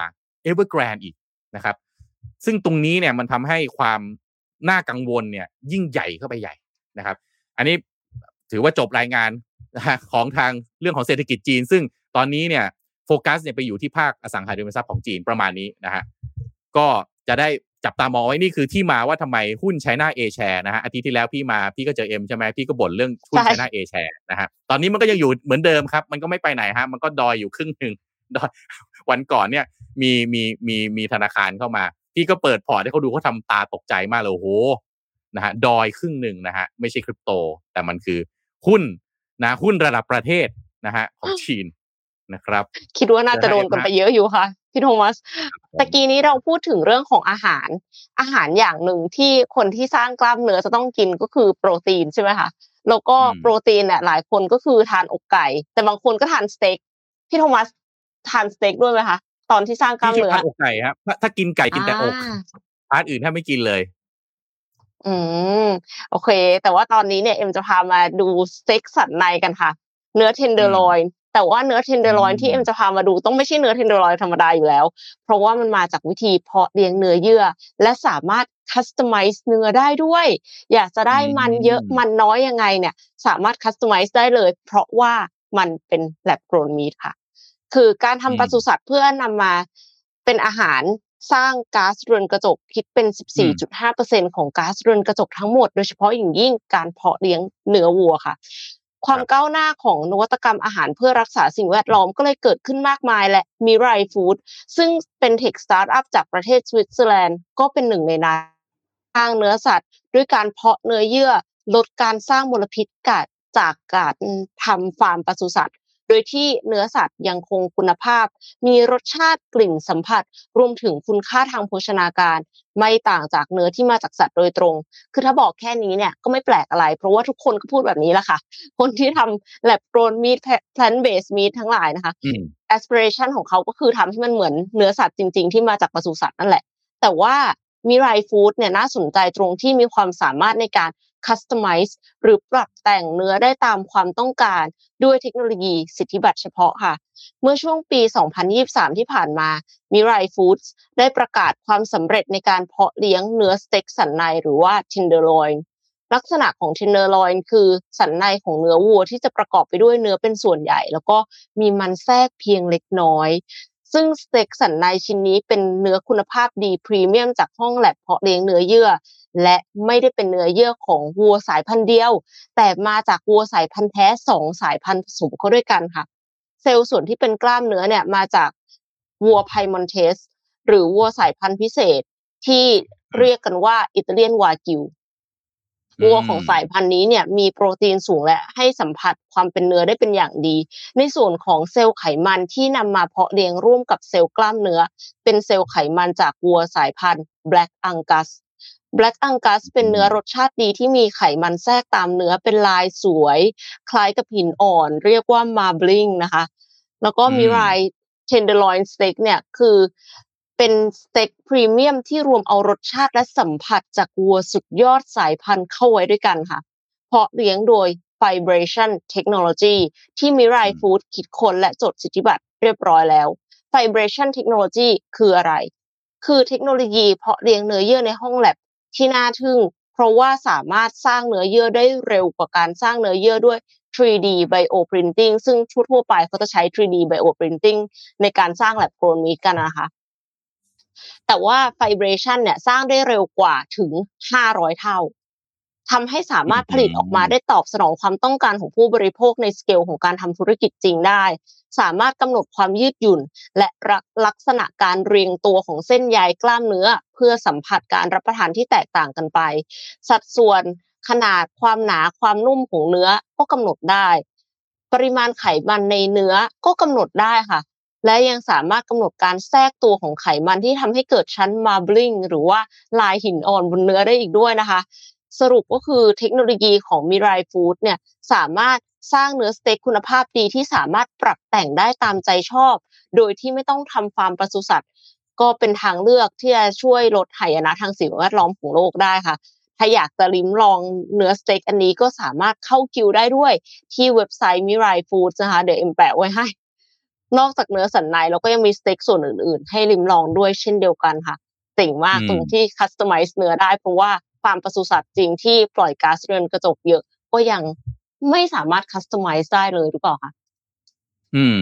Evergrande อีกนะครับ ซึ่งตรงนี้เนี่ยมันทำให้ความน่ากังวลเนี่ยยิ่งใหญ่เข้าไปใหญ่นะครับ อันนี้ถือว่าจบรายงานของทางเรื่องของเศรษฐกิจจีน ซึ่งตอนนี้เนี่ยโฟกัสเนี่ยไปอยู่ที่ภาคอสังหาริมทรัพย์ของจีนประมาณนี้นะฮะก็ จะได้จับตามองไว้นี่คือที่มาว่าทำไมหุ้นไชน่าเอแชร์นะฮะอาทิตย์ที่แล้วพี่มาพี่ก็เจอเอ็มใช่ไหมพี่ก็บ่นเรื่องหุ้นไชน่าเอแชร์นะฮะตอนนี้มันก็ยังอยู่เหมือนเดิมครับ มันก็ไม่ไปไหนฮะมันก็ดอยอยู่ครึ่งหนึ่งดอยวันก่อนเนี่ยมีมีมีมีธนาคารเข้ามา พี่ก็เปิดพอร์ตให้เขาดูเขาทาตาตกใจมากเลยโอ้โหนะฮะดอยครึ่งหนึ่งนะฮะไม่ใช่คริปโต แต่มันคือหุ้นนะหุ้นระดับประเทศนะฮะของจีน นะครับ คิดว่าน่าจะโดนกันไปเยอะอยู่ค่ะพี่โทมัสตะกี้นี้เราพูดถึงเรื่องของอาหาร อาหารอย่างหนึ่งที่คนที่สร้างกล้ามเนื้อจะต้องกินก็คือโปรตีนใช่ไหมคะแล้วก็โปรตีนเนี่ยหลายคนก็คือทานอกไก่ แต่บางคนก็ทานสเต็กพี่โทมัสทานสเต็กด้วยไหมคะตอนที่สร้างกล้ามเนื้อทานอกไก่ครับถ้ากินไก่กินแต่อกทานอื่นถ้าไม่กินเลย อืมโอเค แต่ว่าตอนนี้เนี่ยเอ็มจะพามาดูสเต็กสันในกันค่ะ เนื้อ tenderloin แต่ว่าเนื้อ tenderloin ที่เอ็มจะพามาดูต้องไม่ใช่เนื้อ tenderloin ธรรมดาอยู่แล้ว เพราะว่ามันมาจากวิธีเพาะเลี้ยงเนื้อเยื่อ และสามารถ customize เนื้อได้ด้วย อยากจะได้มันเยอะมันน้อยยังไงเนี่ย สามารถ customize ได้เลย เพราะว่ามันเป็น lab grown meat ค่ะ คือการทำปศุสัตว์เพื่อนำมาเป็นอาหารสร้างก๊าซเรือนกระจกคิดเป็น 14.5%ของก๊าซเรือนกระจกทั้งหมด โดยเฉพาะอย่างยิ่งการเพาะเลี้ยงเนื้อวัวค่ะ ความก้าวหน้าของนวัตกรรมอาหารเพื่อรักษาสิ่งแวดล้อมก็เลยเกิดขึ้นมากมายและ Mirai Foods ซึ่งเป็น tech startup จากประเทศสวิตเซอร์แลนด์ก็เป็นหนึ่งในนั้นสร้างเนื้อสัตว์ ด้วยการเพาะเนื้อเยื่อ ลดการสร้างมลพิษจากการทำฟาร์มปศุสัตว์ โดยที่เนื้อสัตว์ยังคงคุณภาพ มีรสชาติกลิ่นสัมผัส รวมถึงคุณค่าทางโภชนาการ ไม่ต่างจากเนื้อที่มาจากสัตว์โดยตรง คือถ้าบอกแค่นี้เนี่ยก็ไม่แปลกอะไร เพราะว่าทุกคนก็พูดแบบนี้แหละค่ะ คนที่ทำ lab grown meat plant based meat ทั้งหลายนะคะ aspiration ของเขาก็คือทำให้มันเหมือนเนื้อสัตว์จริง ๆ ที่มาจากปศุสัตว์นั่นแหละ แต่ว่า Mirai Foods เนี่ยน่าสนใจตรงที่มีความสามารถในการ customize หรือปรับแต่งเนื้อได้ตามความต้องการด้วยเทคโนโลยีสิทธิบัตรเฉพาะค่ะ เมื่อช่วงปี 2023 ที่ผ่านมา Mirai Foods ได้ประกาศความสำเร็จในการเพาะเลี้ยงเนื้อสเต็กสันในหรือว่า tenderloin ลักษณะของ tenderloin คือสันในของเนื้อวัวที่จะประกอบไปด้วยเนื้อเป็นส่วนใหญ่ แล้วก็มีมันแทรกเพียงเล็กน้อย ซึ่งสเต็กสันในชิ้นนี้เป็นเนื้อคุณภาพดีพรีเมียมจากห้องแลบเพาะเลี้ยงเนื้อเยื่อ และไม่ได้เป็นเนื้อเยื่อของวัวสายพันธุ์เดียว แต่มาจากวัวสายพันธุ์แท้สองสายพันธุ์ผสมเข้าด้วยกันค่ะ เซลล์ส่วนที่เป็นกล้ามเนื้อเนี่ยมาจากวัวไพมอนเทสหรือวัวสายพันธุ์พิเศษที่เรียกกันว่าอิตาเลียนวากิววัวของสายพันธุ์นี้เนี่ยมีโปรตีนสูงและให้สัมผัสความเป็นเนื้อได้เป็นอย่างดี ในส่วนของเซลล์ไขมันที่นำมาเพาะเลี้ยงร่วมกับเซลล์กล้ามเนื้อ เป็นเซลล์ไขมันจากวัวสายพันธุ์ Black Angus Black Angus เป็นเนื้อรสชาติดีที่มีไขมันแทรกตามเนื้อเป็นลายสวย คล้ายกับหินอ่อน เรียกว่า marbling นะคะ แล้วก็มีลาย tenderloin steak เนี่ยคือเป็นสเต็กพรีเมียมที่รวมเอารสชาติและสัมผัสจากวัวสุดยอดสายพันธุ์เข้าไว้ด้วยกันค่ะ เพราะเลี้ยงโดย Vibration Technology ที่มิไรฟู้ดคิดค้นและจดสิทธิบัตรเรียบร้อยแล้ว Vibration Technology คืออะไร คือเทคโนโลยีเพาะเลี้ยงเนื้อเยื่อในห้องแลบ ที่น่าทึ่ง เพราะว่าสามารถสร้างเนื้อเยื่อได้เร็วกว่าการสร้างเนื้อเยื่อด้วย 3D bioprinting ซึ่งทั่วไปเขาจะใช้ 3D bioprinting ในการสร้างแลบโกลนมีกันนะคะแต่ว่าไฟเบรชันเนี่ยสร้างได้เร็วกว่าถึง 500 เท่า ทำให้สามารถผลิตออกมาได้ตอบสนองความต้องการของผู้บริโภคในสเกลของการทำธุรกิจจริงได้ สามารถกำหนดความยืดหยุ่น และลักษณะการเรียงตัวของเส้นใยกล้ามเนื้อ เพื่อสัมผัสการรับประทานที่แตกต่างกันไป สัดส่วนขนาดความหนาความนุ่มของเนื้อก็กำหนดได้ ปริมาณไขมันในเนื้อก็กำหนดได้ค่ะและยังสามารถกำหนดการแทรกตัวของไขมันที่ทำให้เกิดชั้นมาบลิงหรือว่าลายหินอ่อนบนเนื้อได้อีกด้วยนะคะ สรุปก็คือเทคโนโลยีของ Mirai Foods เนี่ยสามารถสร้างเนื้อสเต็กคุณภาพดีที่สามารถปรับแต่งได้ตามใจชอบ โดยที่ไม่ต้องทำฟาร์มปศุสัตว์ ก็เป็นทางเลือกที่จะช่วยลดหายนะทางสิ่งแวดล้อมของโลกได้ค่ะ ถ้าอยากจะลิ้มลองเนื้อสเต็กอันนี้ก็สามารถเข้าคิวได้ด้วยที่เว็บไซต์ Mirai Foods นะคะเดี๋ยวเอ็มแปะไว้ให้ นอกจากเนื้อสันในแล้วก็ยังมีสเต็กส่วนอื่นๆ ให้ลิ้มลองด้วยเช่นเดียวกันค่ะเจ๋งมากอืมตรงที่ customize เนื้อได้เพราะว่า ฟาร์มปศุสัตว์จริงที่ปล่อยก๊าซเรือนกระจกเยอะก็ยังไม่สามารถ customize ได้เลยหรือเปล่าคะอืม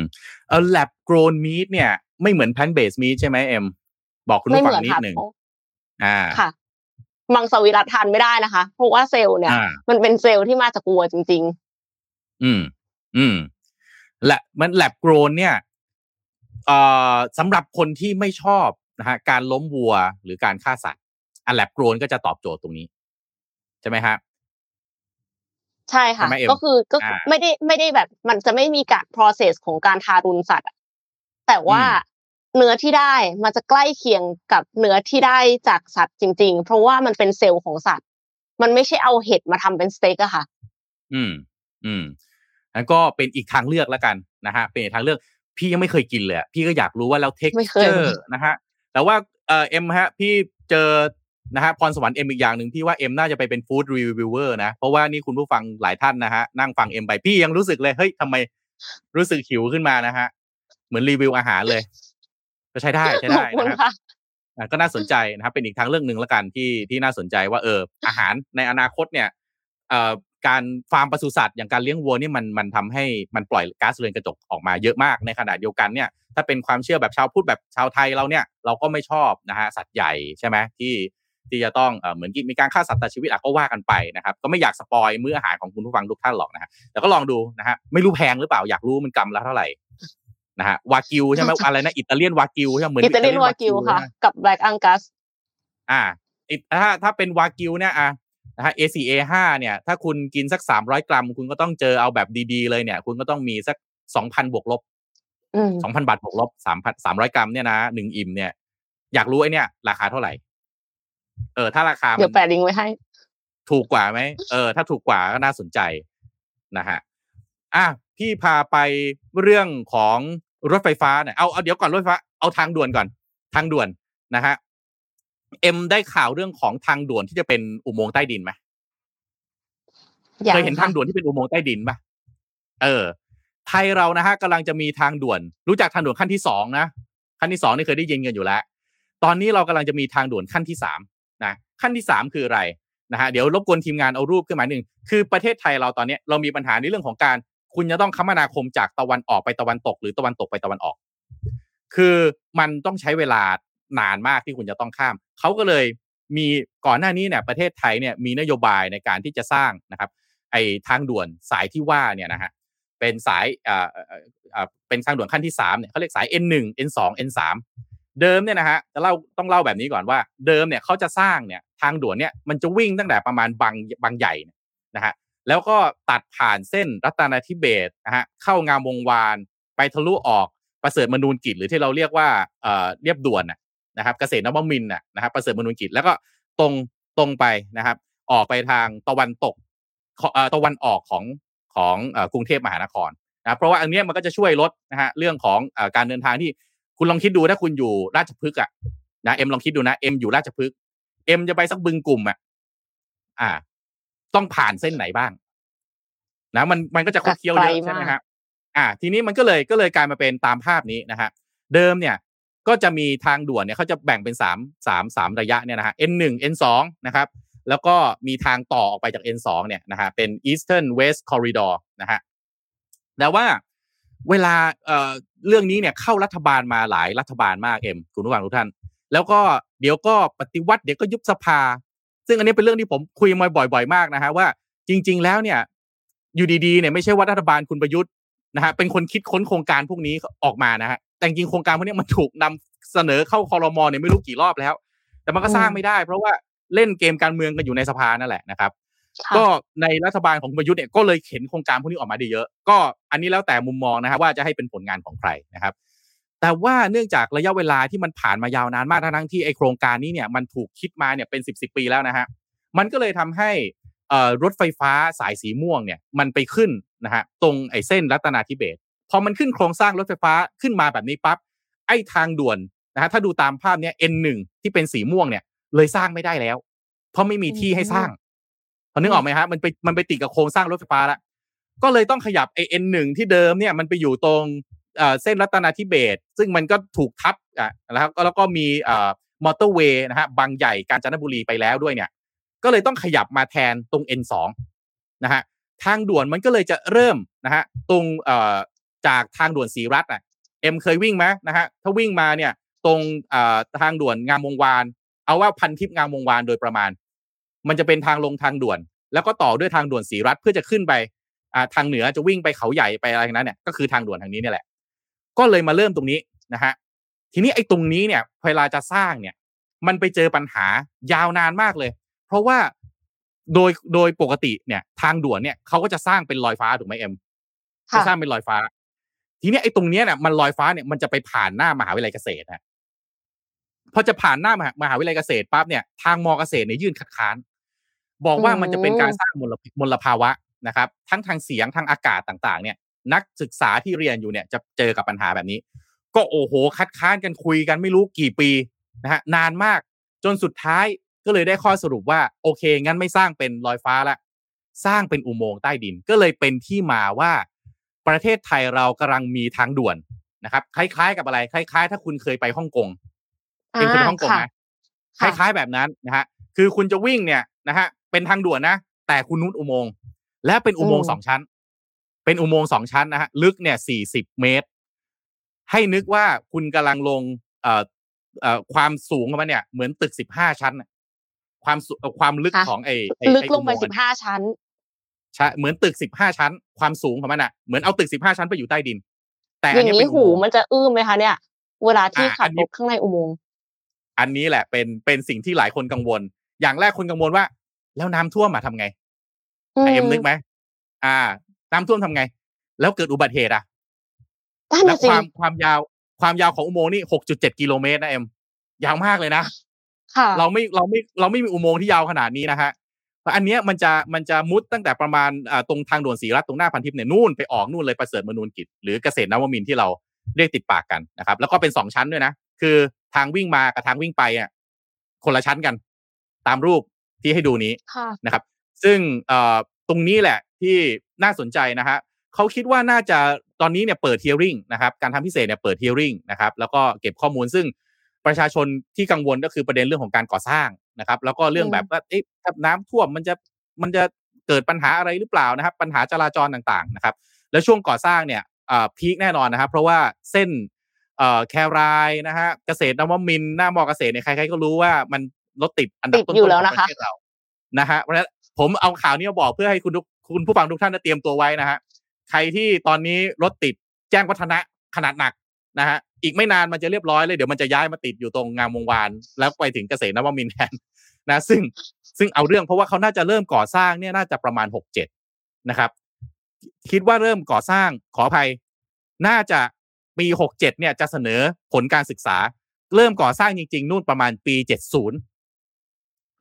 เออ lab grown meat เนี่ย ไม่เหมือน plant based meat ใช่ไหมเอ็มบอกคุณผู้ฟังนิดหนึ่ง ไม่เหมือนค่ะเพราะอ่าค่ะ มังสวิรัติทานไม่ได้นะคะ เพราะว่าเซลล์เนี่ยอ่ามันเป็นเซลล์ที่มาจากวัวจริงอืม อืมและมัน lab grown เนี่ยเอ่อสำหรับคนที่ไม่ชอบนะฮะการล้มวัวหรือการฆ่าสัตว์ อัน lab grown ก็จะตอบโจทย์ตรงนี้ ใช่ไหมฮะๆใช่ค่ะใช่ไหมเอ็มก็คือก็คืออ่าไม่ได้ไม่ได้แบบ มันจะไม่มีการ process ของการทารุณสัตว์อะแต่ว่าอืมเนื้อที่ได้มันจะใกล้เคียงกับเนื้อที่ได้จากสัตว์จริง ๆ เพราะว่ามันเป็นเซลล์ของสัตว์ มันไม่ใช่เอาเห็ดมาทำเป็นสเต็กอะค่ะ อืม อืมนั้นก็เป็นอีกทางเลือกแล้วกันนะฮะ เป็นอีกทางเลือก พี่ยังไม่เคยกินเลยอะพี่ก็อยากรู้ว่าแล้ว texture ไม่เคยนะฮะ แต่ว่าเอ่อเอ็มฮะ พี่เจอ นะฮะพรสวรรค์เอ็มอีกอย่างหนึ่งพี่ว่าเอ็มน่าจะไปเป็น food reviewer นะเพราะว่านี่คุณผู้ฟังหลายท่านนะฮะนั่งฟังเอ็มไปพี่ยังรู้สึกเลยเฮ้ยทำไมรู้สึกหิวขึ้นมานะฮะเหมือนรีวิวอาหารเลยก็ใช้ได้ใช้ได้ขอบคุณนะฮะค่ะอะก็น่าสนใจนะครับ เป็นอีกทางเลือกหนึ่งแล้วกันที่ที่น่าสนใจว่าเอออาหารในอนาคตเนี่ยเอ่อการฟาร์มปศุสัตว์อย่างการเลี้ยงวัวนี่มันมันทำให้มันปล่อยก๊าซเรือนกระจกออกมาเยอะมากในขณะเดียวกันเนี่ย ถ้าเป็นความเชื่อแบบชาวพุทธแบบชาวไทยเราเนี่ยเราก็ไม่ชอบนะฮะสัตว์ใหญ่ใช่ไหมที่ ที่จะต้องเอ่อเหมือนมีการฆ่าสัตว์ตัดชีวิตอะก็ว่ากันไปนะครับก็ไม่อยากสปอยมื้ออาหารของคุณผู้ฟังทุกท่านหรอกนะฮะแต่ก็ลองดูนะฮะไม่รู้แพงหรือเปล่าอยากรู้มันกำละเท่าไหร่นะฮะวากิวใช่ไหมอะไรนะอิตาเลียนวากิวใช่ไหมเหมือนอิตาเลียนวากิวค่ะนะกับแบล็กอังกัสอ่าอีกถ้าถ้าเป็นวากิวเนี่ยอะนะฮะ A4 A5 เนี่ย ถ้าคุณกินสักสามร้อยกรัม คุณก็ต้องเจอเอาแบบดีๆเลยเนี่ย คุณก็ต้องมีสักสองพันบวกลบอืมสองพันบาทบวกลบสามพันสามร้อยกรัมเนี่ยนะหนึ่งอิ่มเนี่ย อยากรู้ไอ้เนี่ย ราคาเท่าไหร่ เออถ้าราคาเดี๋ยวมันแปะลิงก์ไว้ให้ ถูกกว่าไหมเออ ถ้าถูกกว่าก็น่าสนใจนะฮะอะพี่พาไปเรื่องของรถไฟฟ้าเนี่ยเอาเอาเดี๋ยวก่อนรถไฟฟ้าเอาทางด่วนก่อน ทางด่วนนะฮะเอ็มได้ข่าวเรื่องของทางด่วนที่จะเป็นอุโมงค์ใต้ดินไหมยังเคยเห็นค่ะทางด่วนที่เป็นอุโมงค์ใต้ดินปะเออ ไทยเรานะฮะกำลังจะมีทางด่วน รู้จักทางด่วนขั้นที่สองนะขั้นที่สองนี่เคยได้ยินกันอยู่แล้ว ตอนนี้เรากำลังจะมีทางด่วนขั้นที่สาม นะขั้นที่สามคืออะไรนะฮะเดี๋ยวรบกวนทีมงานเอารูปขึ้นมาหนึ่งคือประเทศไทยเราตอนนี้เรามีปัญหาในเรื่องของการ คุณจะต้องคมนาคมจากตะวันออกไปตะวันตก หรือตะวันตกไปตะวันออก คือมันต้องใช้เวลานานมากที่คุณจะต้องข้ามเขาก็เลยมีก่อนหน้านี้เนี่ยประเทศไทยเนี่ยมีนโยบายในการที่จะสร้างนะครับไอ้ทางด่วนสายที่ว่าเนี่ยนะฮะเป็นสายอ่อเอ่อเป็นทางด่วนขั้นที่สามเนี่ยเขาเรียกสาย N1 N2 N3 เดิมเนี่ยนะฮะจะเล่าต้องเล่าแบบนี้ก่อนว่า เดิมเนี่ยเขาจะสร้างเนี่ยทางด่วนเนี่ยมันจะวิ่งตั้งแต่ประมาณบางบางใหญ่นะฮะแล้วก็ตัดผ่านเส้นรัตนาธิเบศนะฮะเข้างามวงวานไปทะลุออกประเสริฐมนูนกิจหรือที่เราเรียกว่าเอ่อเรียบด่วนนะครับเกษตรนวมินน่ะนะครับประเสริฐมนูนกิจแล้วก็ตรงตรงไปนะครับ ออกไปทางตะวันตกเอ่อตะวันออกของของเอ่อกรุงเทพมหานครนะเพราะว่าอันเนี้ยมันก็จะช่วยลดนะฮะเรื่องของเอ่อการเดินทางที่ คุณลองคิดดูถ้าคุณอยู่ราชพฤกษ์อะนะเอ็มลองคิดดูนะเอ็มอยู่ราชพฤกษ์เอ็มจะไปสักบึงกลุ่มอะอ่า ต้องผ่านเส้นไหนบ้าง นะ มันมันก็จะคดเคี้ยวเยอะไกลมากใช่ไหมครับอ่า ทีนี้มันก็เลยก็เลยกลายมาเป็นตามภาพนี้นะฮะเดิมเนี่ย ก็จะมีทางด่วนเนี่ยเขาจะแบ่งเป็นสามสามสามระยะเนี่ยนะฮะ N1 N2 นะครับ แล้วก็มีทางต่อออกไปจาก N2 เนี่ยนะฮะเป็น Eastern West Corridor นะฮะแต่ว่าเวลาเอ่อ เรื่องนี้เนี่ยเข้ารัฐบาลมาหลายรัฐบาลมากเอ็มคุณผู้ฟังทุกท่าน แล้วก็เดี๋ยวก็ปฏิวัติเดี๋ยวก็ยุบสภา ซึ่งอันนี้เป็นเรื่องที่ผมคุยมาบ่อย ๆ มากนะฮะว่าจริง ๆ แล้วเนี่ยอยู่ดีๆเนี่ยไม่ใช่ว่ารัฐบาลคุณประยุทธ์นะฮะเป็นคนคิดค้นโครงการพวกนี้ออกมานะฮะแต่จริงโครงการพวกนี้มันถูกนำเสนอเข้าคอรมอเนี่ยไม่รู้กี่รอบแล้ว แต่มันก็สร้างไม่ได้ เพราะว่าเล่นเกมการเมืองกันอยู่ในสภานั่นแหละนะครับ ก็ในรัฐบาลของคุณประยุทธ์เนี่ยก็เลยเข็นโครงการพวกนี้ออกมาได้เยอะ ก็อันนี้แล้วแต่มุมมองนะครับว่าจะให้เป็นผลงานของใครนะครับ แต่ว่าเนื่องจากระยะเวลาที่มันผ่านมายาวนานมากทั้งที่ไอโครงการนี้เนี่ยมันถูกคิดมาเนี่ยเป็นสิบสิบปีแล้วนะฮะมันก็เลยทำให้รถไฟฟ้าสายสีม่วงเนี่ยมันไปขึ้นนะฮะตรงไอเส้นรัตนาธิเบศพอมันขึ้นโครงสร้างรถไฟฟ้าขึ้นมาแบบนี้ปั๊บไอทางด่วนนะฮะถ้าดูตามภาพเนี้ย N1 ที่เป็นสีม่วงเนี่ยเลยสร้างไม่ได้แล้ว เพราะไม่มีที่ให้สร้าง อนึกออกไหมฮะมันไปมันไปติดกับโครงสร้างรถไฟฟ้าแล้วก็เลยต้องขยับไอ้ N1 ที่เดิมเนี่ยมันไปอยู่ตรงเส้นรัตนาธิเบศซึ่งมันก็ถูกทับอะแล้วแล้วก็มีมอเตอร์เวย์นะฮะบางใหญ่กาญจนบุรีไปแล้วด้วยเนี่ย ก็เลยต้องขยับมาแทนตรง N2 นะฮะทางด่วนมันก็เลยจะเริ่มนะฮะตรงจากทางด่วนสีรัฐอะเอ็มเคยวิ่งไหมนะฮะถ้าวิ่งมาเนี่ยตรงทางด่วนงามวงวาน เอาว่าพันทิพงามวงวานโดยประมาณ มันจะเป็นทางลงทางด่วน แล้วก็ต่อด้วยทางด่วนสีรัฐเพื่อจะขึ้นไปอ่าทางเหนือจะวิ่งไปเขาใหญ่ไปอะไรนั้นเนี่ยก็คือทางด่วนทางนี้เนี่ยแหละ ก็เลยมาเริ่มตรงนี้นะฮะทีนี้ไอ้ตรงนี้เนี่ยเวลาจะสร้างเนี่ย มันไปเจอปัญหายาวนานมากเลย เพราะว่าโดยโดยปกติเนี่ย ทางด่วนเนี่ยเขาก็จะสร้างเป็นลอยฟ้าถูกไหมเอ็มจะสร้างเป็นลอยฟ้า ทีนี้ไอ้ตรงเนี้ยเนี่ยมันลอยฟ้าเนี่ยมันจะไปผ่านหน้ามหาวิทยาลัยเกษตรฮะพ อจะผ่านหน้ามหาวิทยาลัยเกษตรปั๊บเนี่ยทางมอเกษตรเนี่ยยื่นคัดค้าน บอกว่ามันจะเป็นการสร้างมลมลภาวะนะครับ ทั้งทางเสียงทางอากาศต่างๆ เนี่ย นักศึกษาที่เรียนอยู่เนี่ยจะเจอกับปัญหาแบบนี้ ก็โอ้โห คัดค้านกันคุยกันไม่รู้กี่ปีนะฮะนานมากจนสุดท้ายก็เลยได้ข้อสรุปว่า โอเค งั้นไม่สร้างเป็นลอยฟ้าละสร้างเป็นอุโมงค์ใต้ดินก็เลยเป็นที่มาว่าประเทศไทยเรากำลังมีทางด่วนนะครับ คล้ายๆ กับอะไร คล้าย ๆ ถ้าคุณเคยไปฮ่องกง เองเคยไปฮ่องกงไหมคล้ายๆแบบนั้นนะฮะคือคุณจะวิ่งเนี่ยนะฮะเป็นทางด่วนนะ แต่คุณนุ้นอุโมงค์และเป็นอุโมงค์สองชั้น เป็นอุโมงค์สองชั้นนะฮะลึกเนี่ยสี่สิบเมตร ให้นึกว่าคุณกำลังลงเอ่อเอ่อความสูงของมันเนี่ย เหมือนตึกสิบห้าชั้นความความลึกของไอ้ลึกลงไปสิบห้าชั้นใช่เหมือนตึกสิบห้าชั้น ความสูงของมันอะเหมือนเอาตึกสิบห้าชั้นไปอยู่ใต้ดิน แต่อย่างนี้หูมันจะอื้มไหมคะเนี่ย เวลาที่ขับรถข้างในอุโมงค์ อันนี้แหละเป็นเป็นสิ่งที่หลายคนกังวล อย่างแรกคนกังวลว่า แล้วน้ำท่วมมาทำไงเอ็มนึกไหมอ่า น้ำท่วมทำไง แล้วเกิดอุบัติเหตุอะแล้วความความยาวความยาวของอุโมงค์นี่หกจุดเจ็ดกิโลเมตรนะเอ็มยาวมากเลยนะเราไม่เราไม่เราไม่มีอุโมงค์ที่ยาวขนาดนี้นะฮะอันนี้มันจะมันจะมุดตั้งแต่ประมาณตรงทางด่วนสีรัตตรงหน้าพันทิพย์เนี่ยนู่นไปออกนู่นเลยประเสริฐมนูนกิจหรือเกษตรนวมินที่เราเรียกติดปากกันนะครับ แล้วก็เป็นสองชั้นด้วยนะ คือ ทางวิ่งมากับทางวิ่งไปอะคนละชั้นกัน ตามรูปที่ให้ดูนี้นะครับ ซึ่งเอ่อตรงนี้แหละที่น่าสนใจนะฮะเขาคิดว่าน่าจะตอนนี้เนี่ยเปิดเทียริงนะครับการทำพิเศษเนี่ยเปิดเทียริงนะครับแล้วก็เก็บข้อมูลซึ่งประชาชนที่กังวลก็คือประเด็นเรื่องของการก่อสร้างนะครับ แล้วก็เรื่องแบบว่าเอ๊ะถ้าน้ำท่วมมันจะมันจะเกิดปัญหาอะไรหรือเปล่านะครับ ปัญหาจราจรต่างๆนะครับ แล้วช่วงก่อสร้างเนี่ยพีคแน่นอนนะครับ เพราะว่าเส้น แครายนะฮะเกษตรนวมินหน้ามอเกษตรเนี่ยใครๆก็รู้ว่ามันรถติดอันดับต้นๆของประเทศเรานะฮะเพราะฉะนั้นผมเอาข่าวนี้มาบอกเพื่อให้คุณคุณผู้ฟังทุกท่านเตรียมตัวไว้นะฮะใครที่ตอนนี้รถติดแจ้งวัฒนะขนาดหนักนะฮะอีกไม่นานมันจะเรียบร้อยเลยเดี๋ยวมันจะย้ายมาติดอยู่ตรงงามวงวาน แล้วไปถึงเกษตรนวมินแทนนะซึ่งซึ่งเอาเรื่องเพราะว่าเขาน่าจะเริ่มก่อสร้างเนี่ยน่าจะประมาณหกเจ็ดนะครับ คิดว่าเริ่มก่อสร้างขออภัย น่าจะ ปีหกเจ็ดเนี่ยจะเสนอผลการศึกษา เริ่มก่อสร้างจริง ๆ นู่นประมาณปีเจ็ดศูนย์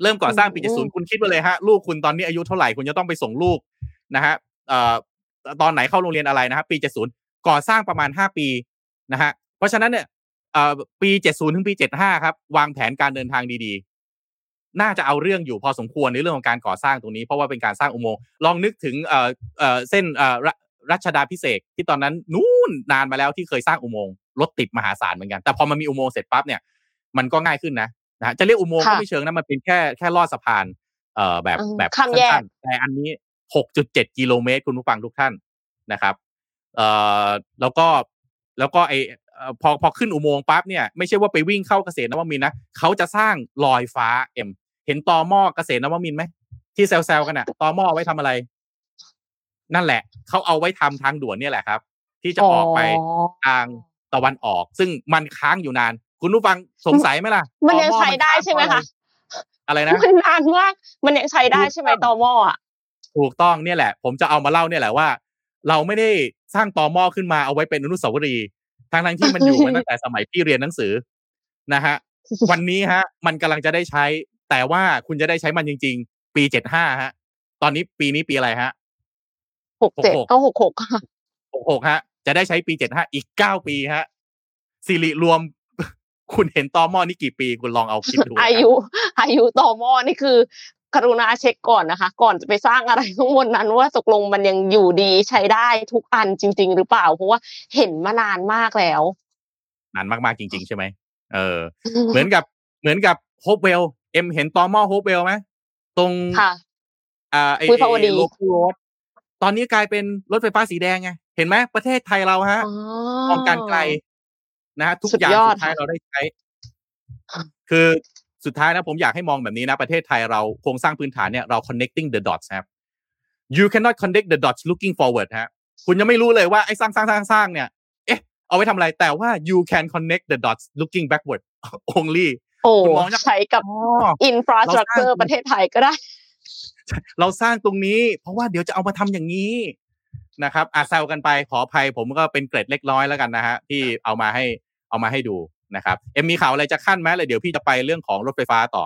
เริ่มก่อสร้างปีเจ็ดศูนย์คุณคิดว่าเลยฮะ ลูกคุณตอนนี้อายุเท่าไหร่คุณจะต้องไปส่งลูกนะฮะเอ่อตอนไหนเข้าโรงเรียนอะไรนะครับปีเจ็ดศูนย์ก่อสร้างประมาณห้าปีนะฮะเพราะฉะนั้นเนี่ยปีเจ็ดศูนย์ถึงปีเจ็ดห้าครับ วางแผนการเดินทางดีๆ น่าจะเอาเรื่องอยู่พอสมควรในเรื่องของการก่อสร้างตรงนี้ เพราะว่าเป็นการสร้างอุโมงค์ลองนึกถึงเอ่อเอ่อเส้นเอ่อ รัชดาพิเศษที่ตอนนั้นนู่นนานมาแล้วที่เคยสร้างอุโมงค์รถติดมหาศาลเหมือนกัน แต่พอมันมีอุโมงค์เสร็จปั๊บเนี่ยมันก็ง่ายขึ้นนะนะจะเรียกอุโมงค์ก็ไม่เชิงนะมันเป็นแค่แค่ลอดสะพานเอ่อแบบแบบสั้นๆแต่อันนี้หกจุดเจ็ดกิโลเมตรคุณผู้ฟังทุกท่านนะครับเอ่อแล้วก็แล้วก็ไอพอพอขึ้นอุโมงค์ปั๊บเนี่ยไม่ใช่ว่าไปวิ่งเข้าเกษตรนวมินนะเขาจะสร้างลอยฟ้าเอ็มเห็นตอหม้อเกษตรนวมินไหมที่แซวๆกันอะตอหม้อไว้ทำอะไร นั่นแหละเขาเอาไว้ทำทางด่วนเนี่ยแหละครับ ที่จะออกไปทางตะวันออก ซึ่งมันค้างอยู่นาน คุณผู้ฟังสงสัยไหมล่ะ มันยังใช้ได้ใช่ไหมคะอะไรนะมันนานมากมันยังใช้ได้ใช่ไหมตอหม้ออะถูกต้องเนี่ยแหละ ผมจะเอามาเล่าเนี่ยแหละว่า เราไม่ได้สร้างตอหม้อขึ้นมาเอาไว้เป็นอนุสาวรีย์ทั้งทั้งที่มันอยู่มาตั้งแต่สมัยพี่เรียนหนังสือนะฮะวันนี้ฮะ มันกำลังจะได้ใช้ แต่ว่าคุณจะได้ใช้มันจริง ๆ ปีเจ็ดห้าฮะ ตอนนี้ปีนี้ปีอะไรฮะ หกเจ็ดก็หกหกค่ะหกหกฮะ จะได้ใช้ปีเจ็ดห้าอีกเก้าปีฮะสิริรวม คุณเห็นตอม่อนี่กี่ปีคุณลองเอาคิดดูอายุ อายุตอม่อนี่คือกรุณาเช็คก่อนนะคะ ก่อนจะไปสร้างอะไรข้างบนนั้นว่าตกลงมันยังอยู่ดีใช้ได้ทุกอันจริง ๆ หรือเปล่า เพราะว่าเห็นมานานมากแล้ว นานมากๆจริง ๆ ใช่ไหมเออ เหมือนกับเหมือนกับโฮปเวลล์เอ็มเห็นตอม่อโฮปเวลล์ไหมตรงค่ะอ่าไอวิภาวดีโลโก้รถ ตอนนี้กลายเป็นรถไฟฟ้าสีแดงไงเห็นไหมประเทศไทยเราฮะอ๋อมองการไกลนะฮะทุกสุดอย่างยอดสุดท้ายค่ะเราได้ใช้ คือสุดท้ายนะผมอยากให้มองแบบนี้นะประเทศไทยเราโครงสร้างพื้นฐานเนี่ยเรา connecting the dots ครับ you cannot connect the dots looking forward ฮะคุณยังไม่รู้เลยว่าไอ้สร้างสร้างสร้างสร้างเนี่ย เอ๊ะ เอาไว้ทำอะไรแต่ว่า you can connect the dots looking backward only โอ้คุณมองยังใช้กับอ๋ออินฟราสตรักเจอเราสร้างร์ประเทศไทยก็ได้ เราสร้างตรงนี้ เพราะว่าเดี๋ยวจะเอามาทำอย่างนี้นะครับอาแซวกันไปขออภัยผมก็เป็นเกร็ดเล็กน้อยแล้วกันนะฮะที่เอามาให้เอามาให้ดูนะครับเอ็มมีข่าวอะไรจะขั้นไหมเลยเดี๋ยวพี่จะไปเรื่องของรถไฟฟ้าต่อ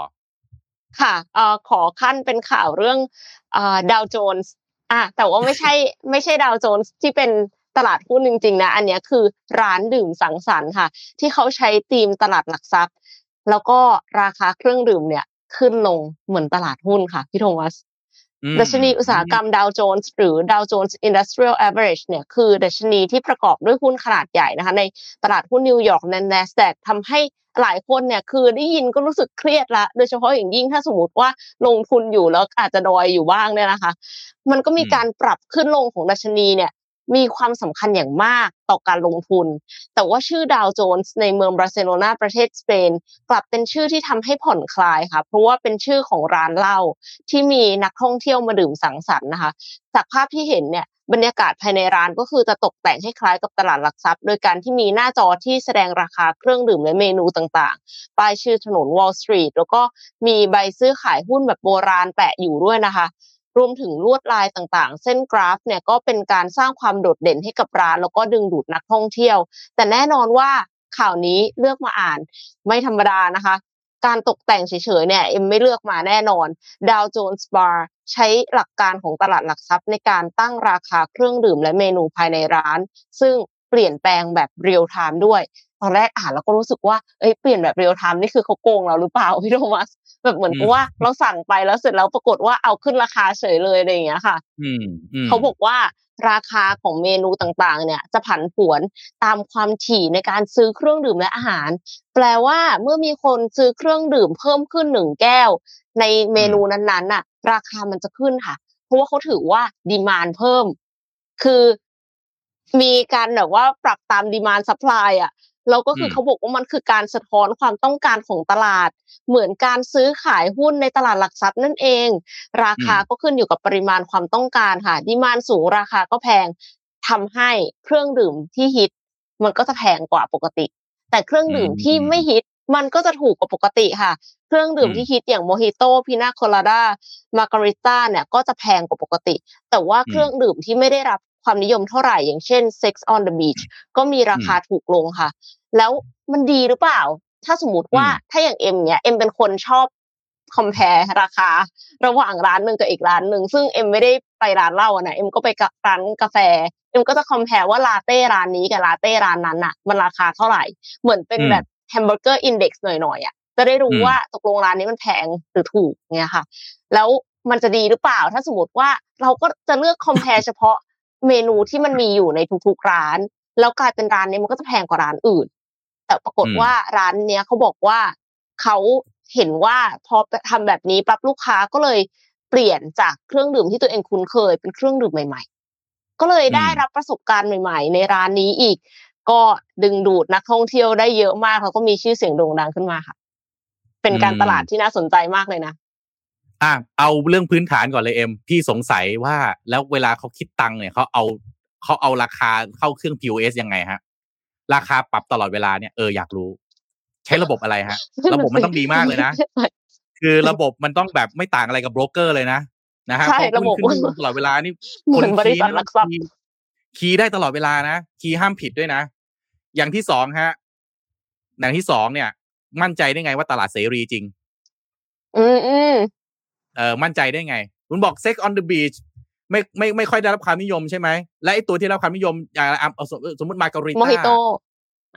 ค่ะเอ่อขอขั้นเป็นข่าวเรื่องดาวโจนส์อะแต่ว่าไม่ใช่ไม่ใช่ดาวโจนส์ที่เป็นตลาดหุ้นจริงๆนะอันนี้คือร้านดื่มสังสรรค์ค่ะ ที่เขาใช้ธีมตลาดหลักทรัพย์ แล้วก็ราคาเครื่องดื่มเนี่ยขึ้นลงเหมือนตลาดหุ้นค่ะพี่โทมัส ดัชนีอุตสาหกรรมดาวโจนส์หรือ Dow Jones Industrial Average เนี่ยคือดัชนีที่ประกอบด้วยหุ้นขนาดใหญ่นะคะในตลาดหุ้นนิวยอร์กและ NASDAQ ทำให้หลายคนเนี่ยคือได้ยินก็รู้สึกเครียดละ โดยเฉพาะอย่างยิ่งถ้าสมมติว่าลงทุนอยู่แล้วอาจจะดอยอยู่บ้างเนี่ยนะคะ มันก็มีการปรับขึ้นลงของดัชนีเนี่ย มีความสำคัญอย่างมากต่อการลงทุน แต่ว่าชื่อดาวโจนส์ในเมืองบาร์เซโลนาประเทศสเปน กลับเป็นชื่อที่ทำให้ผ่อนคลายค่ะ เพราะว่าเป็นชื่อของร้านเหล้าที่มีนักท่องเที่ยวมาดื่มสังสรรค์นะคะ จากภาพที่เห็นเนี่ยบรรยากาศภายในร้านก็คือจะตกแต่งให้คล้ายกับตลาดหลักทรัพย์ โดยการที่มีหน้าจอที่แสดงราคาเครื่องดื่มและเมนูต่างๆ ป้ายชื่อถนน Wall Street แล้วก็มีใบซื้อขายหุ้นแบบโบราณแปะอยู่ด้วยนะคะ รวมถึงลวดลายต่างๆ เส้นกราฟเนี่ยก็เป็นการสร้างความโดดเด่นให้กับร้าน แล้วก็ดึงดูดนักท่องเที่ยว แต่แน่นอนว่าข่าวนี้เลือกมาอ่านไม่ธรรมดานะคะ การตกแต่งเฉยๆเนี่ยเอ็มไม่เลือกมาแน่นอน Dow Jones Bar ใช้หลักการของตลาดหลักทรัพย์ในการตั้งราคาเครื่องดื่มและเมนูภายในร้าน ซึ่งเปลี่ยนแปลงแบบ real-time ด้วย ตอนแรกอ่านแล้วก็รู้สึกว่าเอ้ยเปลี่ยนแบบ real-time นี่คือเขาโกงเราหรือเปล่าพี่โทมัสแบบเหมือนกับว่าเราสั่งไปแล้วเสร็จแล้วปรากฏว่าเอาขึ้นราคาเฉยเลยอะไรอย่างเงี้ยค่ะอืมอืมเขาบอกว่าราคาของเมนูต่างๆ เนี่ยจะผันผวนตามความถี่ในการซื้อเครื่องดื่มและอาหาร แปลว่าเมื่อมีคนซื้อเครื่องดื่มเพิ่มขึ้นหนึ่งแก้ว ในเมนูนั้นๆน่ะ ราคามันจะขึ้นค่ะ เพราะว่าเขาถือว่า demand เพิ่ม คือมีการแบบว่าปรับตาม demand supply อะ แล้วก็คือเขาบอกว่ามันคือการสะท้อนความต้องการของตลาด เหมือนการซื้อขายหุ้นในตลาดหลักทรัพย์นั่นเอง ราคาก็ขึ้นอยู่กับปริมาณความต้องการค่ะ demand สูงราคาก็แพงทำให้เครื่องดื่มที่ฮิต มันก็จะแพงกว่าปกติ แต่เครื่องดื่มที่ไม่ฮิตมันก็จะถูกกว่าปกติค่ะ เครื่องดื่มที่ฮิตอย่างโมฮิโต้พินาโคลาดามาการิต้าเนี่ยก็จะแพงกว่าปกติ แต่ว่าเครื่องดื่มที่ไม่ได้รับ ความนิยมเท่าไหร่อย่างเช่น Sex on the Beach ก็มีราคาถูกลงค่ะ แล้วมันดีหรือเปล่า ถ้าสมมติว่าถ้าอย่างเอ็มเนี่ยเอ็มเป็นคนชอบ compare ราคา ระหว่างร้านหนึ่งกับอีกร้านหนึ่งซึ่งเอ็มไม่ได้ไปร้านเหล้าอะนะเอ็มก็ไปร้านกาแฟเอ็มก็จะ compare ว่าลาเต้ร้านนี้กับลาเต้ร้านนั้นอะมันราคาเท่าไหร่ เหมือนเป็นแบบ hamburger index หน่อยๆอะจะได้รู้ว่าตกลงร้านนี้มันแพงหรือถูกเนี่ยค่ะ แล้วมันจะดีหรือเปล่า ถ้าสมมติว่าเราก็จะเลือกคอมเพลเฉพาะ เมนูที่มันมีอยู่ในทุกๆร้าน แล้วกลายเป็นร้านนี้มันก็จะแพงกว่าร้านอื่น แต่ปรากฏว่าร้านเนี้ยเขาบอกว่าเขาเห็นว่าพอทำแบบนี้ปั๊บลูกค้าก็เลยเปลี่ยนจากเครื่องดื่มที่ตัวเองคุ้นเคยเป็นเครื่องดื่มใหม่ ๆ ก็เลยได้รับประสบการณ์ใหม่ ๆ ในร้านนี้อีก ก็ดึงดูดนักท่องเที่ยวได้เยอะมากแล้วก็มีชื่อเสียงโด่งดังขึ้นมาค่ะ เป็นการตลาดที่น่าสนใจมากเลยนะ อะเอาเรื่องพื้นฐานก่อนเลยเอ็มพี่สงสัยว่าแล้วเวลาเขาคิดตังค์เนี่ยเขาเอาเขาเอาราคาเข้าเครื่อง POS ยังไงฮะ ราคาปรับตลอดเวลาเนี่ยเอออยากรู้ ใช้ระบบอะไรฮะ ระบบมันต้องดีมากเลยนะ คือระบบมันต้องแบบไม่ต่างอะไรกับโบรกเกอร์เลยนะนะฮะใช่เพราะระบบขึ้นขึ้นลงตลอดเวลานี่เหมือนบริษัทหลักทรัพย์ key key ได้ตลอดเวลานะ key ห้ามผิดด้วยนะ อย่างที่สองฮะอย่างที่สองเนี่ย มั่นใจได้ไงว่าตลาดเสรีจริง อืม อืมเออมั่นใจได้ไง คุณบอก Sex on the Beach ไม่ไม่ไม่ค่อยได้รับความนิยมใช่ไหม และไอ้ตัวที่ได้รับความนิยมอย่างอะเอาสมสมมติ margarita mojito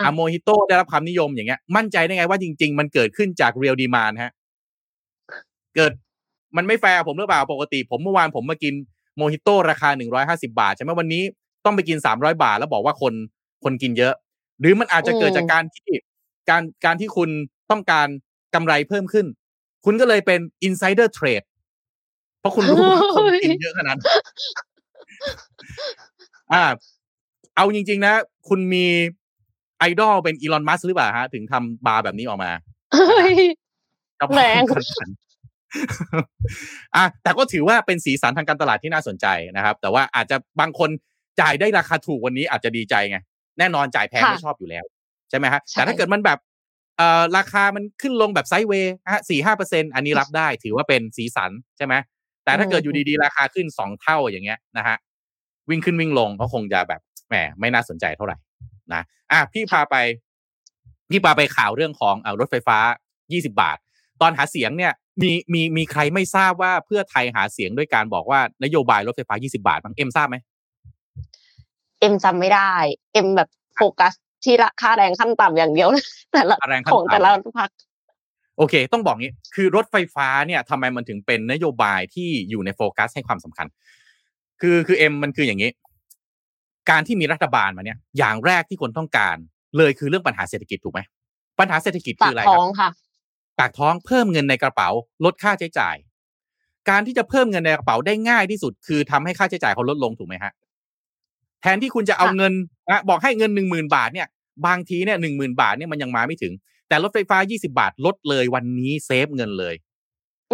อะโมฮิโตได้รับความนิยมอย่างเงี้ย มั่นใจได้ไงว่าจริง ๆ มันเกิดขึ้นจาก real demand ฮะ เกิดมันไม่แฟร์ผมหรือเปล่าปกติ ผมเมื่อวานผมมากินโมฮิโตราคาหนึ่งร้อยห้าสิบบาท ใช่ไหมวันนี้ต้องไปกินสามร้อยบาท แล้วบอกว่าคนคนกินเยอะ หรือมันอาจจะเกิดจากการที่การการที่คุณต้องการกำไรเพิ่มขึ้น คุณก็เลยเป็นอินไซ เดอร์เทรดเพราะคุณรู้ว่าคนกินเยอะขนาดนั้นอ่า เอาจริง ๆ นะ คุณมีไอดอลเป็น Elon Musk หรือเปล่าฮะ ถึงทำบาร์แบบนี้ออกมาเฮ้ยเจ้าแรงขนาดอะแต่ก็ถือว่าเป็นสีสันทางการตลาดที่น่าสนใจนะครับ แต่ว่าอาจจะบางคนจ่ายได้ราคาถูกวันนี้อาจจะดีใจไง แน่นอนจ่ายแพงค่ะไม่ชอบอยู่แล้ว ใช่ไหมฮะใช่แต่ถ้าเกิดมันแบบเอ่อราคามันขึ้นลงแบบไซด์เวย์ฮะสี่ห้าเปอร์เซ็นอันนี้รับได้ ถือว่าเป็นสีสันใช่ไหม แต่ถ้าเกิดอยู่ดีๆ ราคาขึ้นสองเท่าอย่างเงี้ยนะฮะวิ่งขึ้นวิ่งลงก็คงจะแบบแหมไม่น่าสนใจเท่าไหร่นะอะพี่พาไปพี่พาไปข่าวเรื่องของเอ่อรถไฟฟ้า 20 บาท ตอนหาเสียงเนี่ยมีมีมีใครไม่ทราบว่าเพื่อไทยหาเสียงด้วยการบอกว่านโยบายรถไฟฟ้า 20 บาทบ้างเอ็มทราบไหมเอ็มจำไม่ได้ เอ็มแบบโฟกัสที่ราคาแรงขั้นต่ำอย่างเดียวนะค่าแรงขั้นต่ำของแต่ละแต่ละพรรค โอเค ต้องบอกงี้ คือรถไฟฟ้าเนี่ยทำไมมันถึงเป็นนโยบายที่อยู่ในโฟกัสให้ความสำคัญ คือคือเอ็มมันคืออย่างนี้ การที่มีรัฐบาลมาเนี่ย อย่างแรกที่คนต้องการ เลยคือเรื่องปัญหาเศรษฐกิจถูกไหมปัญหาเศรษฐกิจปาคืกออะไรคท้รัอบงค่ะปากท้องเพิ่มเงินในกระเป๋า ลดค่าใช้จ่าย การที่จะเพิ่มเงินในกระเป๋าได้ง่ายที่สุด คือทำให้ค่าใช้จ่ายเขาลดลงถูกไหมฮะแทนที่คุณจะเอาค่ะเงินนะบอกให้เงินหนึ่งหมื่นบาทเนี่ยบางทีเนี่ยหนึ่งหมื่นบาทเนี่ยมันยังมาไม่ถึง แต่รถไฟฟ้า 20 บาทลดเลยวันนี้เซฟเงินเลย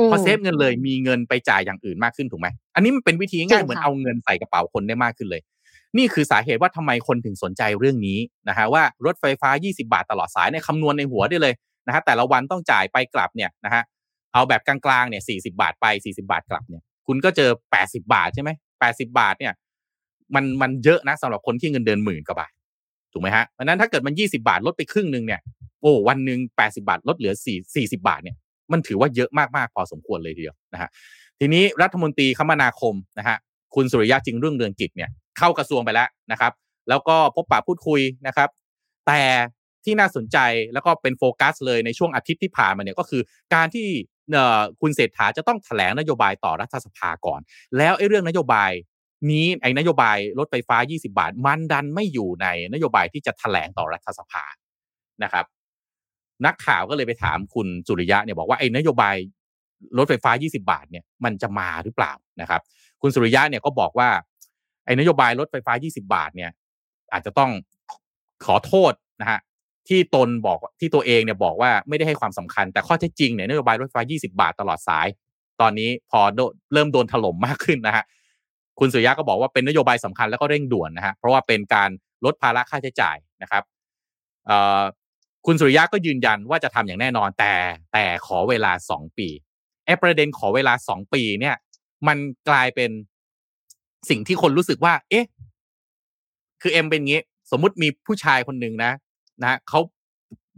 มพอเซฟเงินเลยมีเงินไปจ่ายอย่างอื่นมากขึ้นถูกไหมอันนี้มันเป็นวิธีจริง่ายงเหมือนค่ะเอาเงินใส่กระเป๋าคนได้มากขึ้นเลย นี่คือสาเหตุว่าทำไมคนถึงสนใจเรื่องนี้นะฮะว่ารถไฟฟ้า 20 บาทตลอดสายในยคำนวณในหัวได้เลยนะฮะแต่ละวันต้องจ่ายไปกลับเนี่ยนะฮะเอาแบบกลางๆเนี่ย40บาทไป40บาทกลับเนี่ย คุณก็เจอ80บาทใช่ไหม80บาทเนี่ย มันมันเยอะนะสำหรับคนที่เงินเดือนหมื่นกว่าบาทถูกไหมฮะเพราะฉะนั้นถ้าเกิดมัน20บาทลดไปครึ่งหนึ่งเนี่ย โอ้วันหนึ่ง80 บาท ลดเหลือ4 40 บาทเนี่ยมันถือว่าเยอะมากๆพอสมควรเลยทีเดียวนะฮะทีนี้รัฐมนตรีคมนาคมนะฮะคุณสุริยะจึงเรุ่องเรืองกิจเนี่ยเข้ากระทรวงไปแล้วนะครับ แล้วก็พบปะพูดคุยนะครับ แต่ที่น่าสนใจแล้วก็เป็นโฟกัสเลยในช่วงอาทิตย์ที่ผ่านมาเนี่ยก็คือการที่เอ่อคุณเศรษฐาจะต้องแถลงนโยบายต่อรัฐสภาก่อน แล้วไอ้เรื่องนโยบายนี้ไอ้นโยบายรถไฟฟ้า 20 บาท มันดันไม่อยู่ในนโยบายที่จะแถลงต่อรัฐสภานะครับ นักข่าวก็เลยไปถามคุณสุริยะเนี่ยบอกว่าไอ้นโยบายรถไฟฟ้า 20 บาทเนี่ยมันจะมาหรือเปล่านะครับ คุณสุริยะเนี่ยก็บอกว่าไอ้นโยบายรถไฟฟ้า 20 บาทเนี่ยอาจจะต้องขอโทษนะฮะที่ตนบอกที่ตัวเองเนี่ยบอกว่าไม่ได้ให้ความสำคัญ แต่ข้อเท็จจริงเนี่ยนโยบายรถไฟฟ้า 20 บาทตลอดสาย ตอนนี้พอเริ่มโดนถล่มมากขึ้นนะฮะคุณสุริยะก็บอกว่าเป็นนโยบายสำคัญแล้วก็เร่งด่วนนะฮะเพราะว่าเป็นการลดภาระค่าใช้จ่ายนะครับอ่อ คุณสุริยะก็ยืนยันว่าจะทำอย่างแน่นอนแต่แต่ขอเวลาสองปีไอ้ประเด็นขอเวลาสองปีเนี่ย มันกลายเป็นสิ่งที่คนรู้สึกว่า เอ๊ะ คือเอ็มเป็นงี้ สมมุติมีผู้ชายคนหนึ่งนะ นะเขา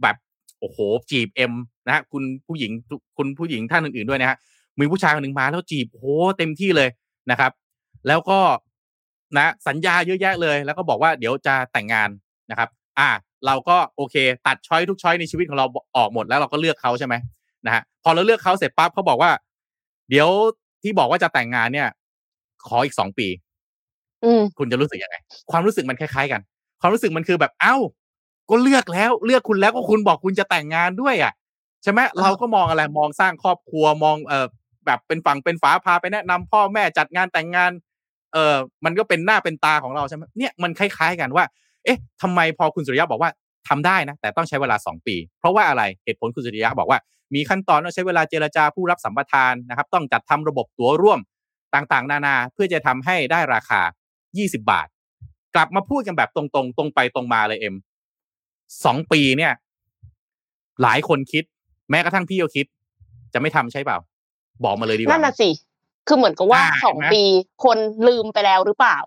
แบบโอ้โหจีบเอ็มนะคุณผู้หญิงคุณผู้หญิงท่านอื่นๆด้วยนะฮะมีผู้ชายคนหนึ่งมาแล้วจีบโอ้โหเต็มที่เลยนะครับ แล้วก็นะ สัญญาเยอะแยะเลย แล้วก็บอกว่าเดี๋ยวจะแต่งงานนะครับ อ่า เราก็โอเค ตัดช้อยทุกช้อยในชีวิตของเราออกหมดแล้วเราก็เลือกเขาใช่ไหมนะฮะพอเราเลือกเขาเสร็จปั๊บเขาบอกว่า เดี๋ยวที่บอกว่าจะแต่งงานเนี่ย ขออีกสองปีอืมคุณจะรู้สึกยังไง ความรู้สึกมันคล้ายๆกัน ความรู้สึกมันคือแบบเอ้า ก็เลือกแล้ว เลือกคุณแล้วก็คุณบอกคุณจะแต่งงานด้วยอะใช่ไหมเราก็มองอะไรมองสร้างครอบครัวมองเอ่อแบบเป็นฝั่งเป็นฝาพาไปแนะนำพ่อแม่จัดงานแต่งงาน เออมันก็เป็นหน้าเป็นตาของเราใช่ไหมเนี่ยมันคล้ายๆกันว่า เอ๊ะทำไมพอคุณสุริยะบอกว่าทำได้นะ แต่ต้องใช้เวลาสองปี เพราะว่าอะไรเหตุผลคุณสุริยะบอกว่า มีขั้นตอนต้องใช้เวลาเจรจาผู้รับสัมปทานนะครับ ต้องจัดทำระบบตั๋วร่วมต่างๆ นานาเพื่อจะทำให้ได้ราคา 20 บาท กลับมาพูดกันแบบตรงๆ ตรงไปตรงมาเลยเอ็มสองปีเนี่ย หลายคนคิด แม้กระทั่งพี่ก็คิด จะไม่ทำใช่เปล่า บอกมาเลยดีกว่านั่นน่ะสิ คือเหมือนกับว่าอ่าเห็นไหมสองปีคนลืมไปแล้วหรือเปล่า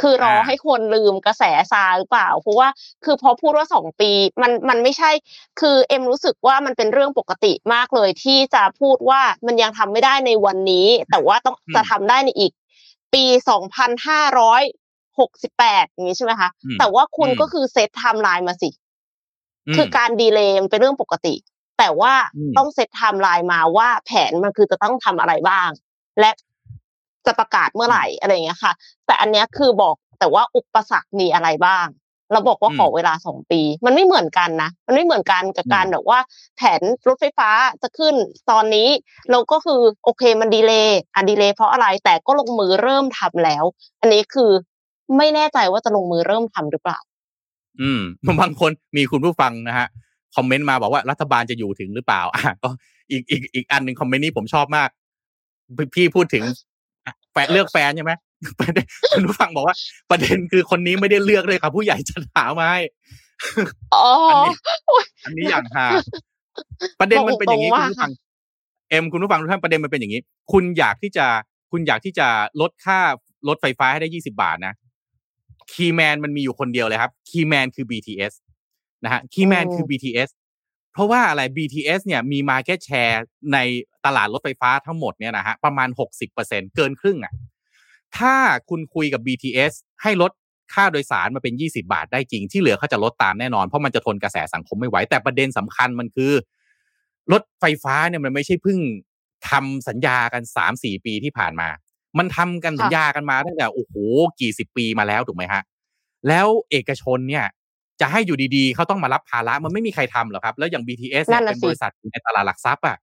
คือรออ่าให้คนลืมกระแสซาหรือเปล่า เพราะว่าคือพอพูดว่าสองปีมันมันไม่ใช่ คือเอ็มรู้สึกว่ามันเป็นเรื่องปกติมากเลย ที่จะพูดว่ามันยังทำไม่ได้ในวันนี้ แต่ว่าต้องจะทำได้ในอีก ปีสองพันห้าร้อยหกสิบแปดอย่างนี้ใช่ไหมคะอืมแต่ว่าคุณอืมก็คือ set timeline มาสิอืมคือการ delay มันเป็นเรื่องปกติ แต่ว่าอืมต้อง set timeline มาว่าแผนมันคือจะต้องทำอะไรบ้าง และ จะประกาศเมื่อไหร่อะไรอย่างเงี้ยค่ะ แต่อันเนี้ยคือบอกแต่ว่าอุปสรรคมีอะไรบ้างเราบอกว่าอืมขอเวลาสองปี มันไม่เหมือนกันนะ มันไม่เหมือนกันกับอืมการแบบว่า แผนรถไฟฟ้าจะขึ้นตอนนี้เราก็คือโอเคมัน delay อะ delay เพราะอะไรแต่ก็ลงมือเริ่มทำแล้ว อันนี้คือไม่แน่ใจว่าจะลงมือเริ่มทำหรือเปล่า อืมบางคนมีคุณผู้ฟังนะฮะคอมเมนต์มาบอกว่ารัฐบาลจะอยู่ถึงหรือเปล่าอะก็อีกอีกอีกอันหนึ่งคอมเมนต์นี้ผมชอบมาก พี่พี่พูดถึงอะ แฟนเลือกแฟนใช่ไหมประเด็นคุณผู้ฟังบอกว่า ประเด็นคือคนนี้ไม่ได้เลือกเลยครับ ผู้ใหญ่จะหามาให้อ๋ออันอนี้อันนี้อย่างฮาประเด็นมันเป็นอย่างนี้บอกคุณตรงๆผู้ฟังเอ็มคุณผู้ฟังทุกท่านประเด็นมันเป็นอย่างนี้ คุณอยากที่จะคุณอยากที่จะลดค่ารถไฟฟ้าให้ได้ยี่สิบบาทนะ key man มันมีอยู่คนเดียวเลยครับ key man คือ BTS นะฮะ key man คือ BTS เพราะว่าอะไร BTS เนี่ยมี Market Share ในตลาดรถไฟฟ้าทั้งหมดเนี่ยนะฮะประมาณ 60%เกินครึ่งอะถ้าคุณคุยกับ BTS ให้ลดค่าโดยสารมาเป็น 20 บาทได้จริง ที่เหลือเขาจะลดตามแน่นอน เพราะมันจะทนกระแสสังคมไม่ไหว แต่ประเด็นสำคัญมันคือ รถไฟฟ้าเนี่ยมันไม่ใช่เพิ่งทำสัญญากัน 3-4 ปีที่ผ่านมา มันทำกันสัญญากันมาตั้งแต่โอ้โหกี่สิบปีมาแล้วถูกไหมฮะ แล้วเอกชนเนี่ย จะให้อยู่ดีๆ เขาต้องมารับภาระมันไม่มีใครทำหรอกครับ แล้วอย่าง BTS เนี่นั่ยนน่ะเป็นสิบริษัทอยู่ในตลาดหลักทรัพย์อะ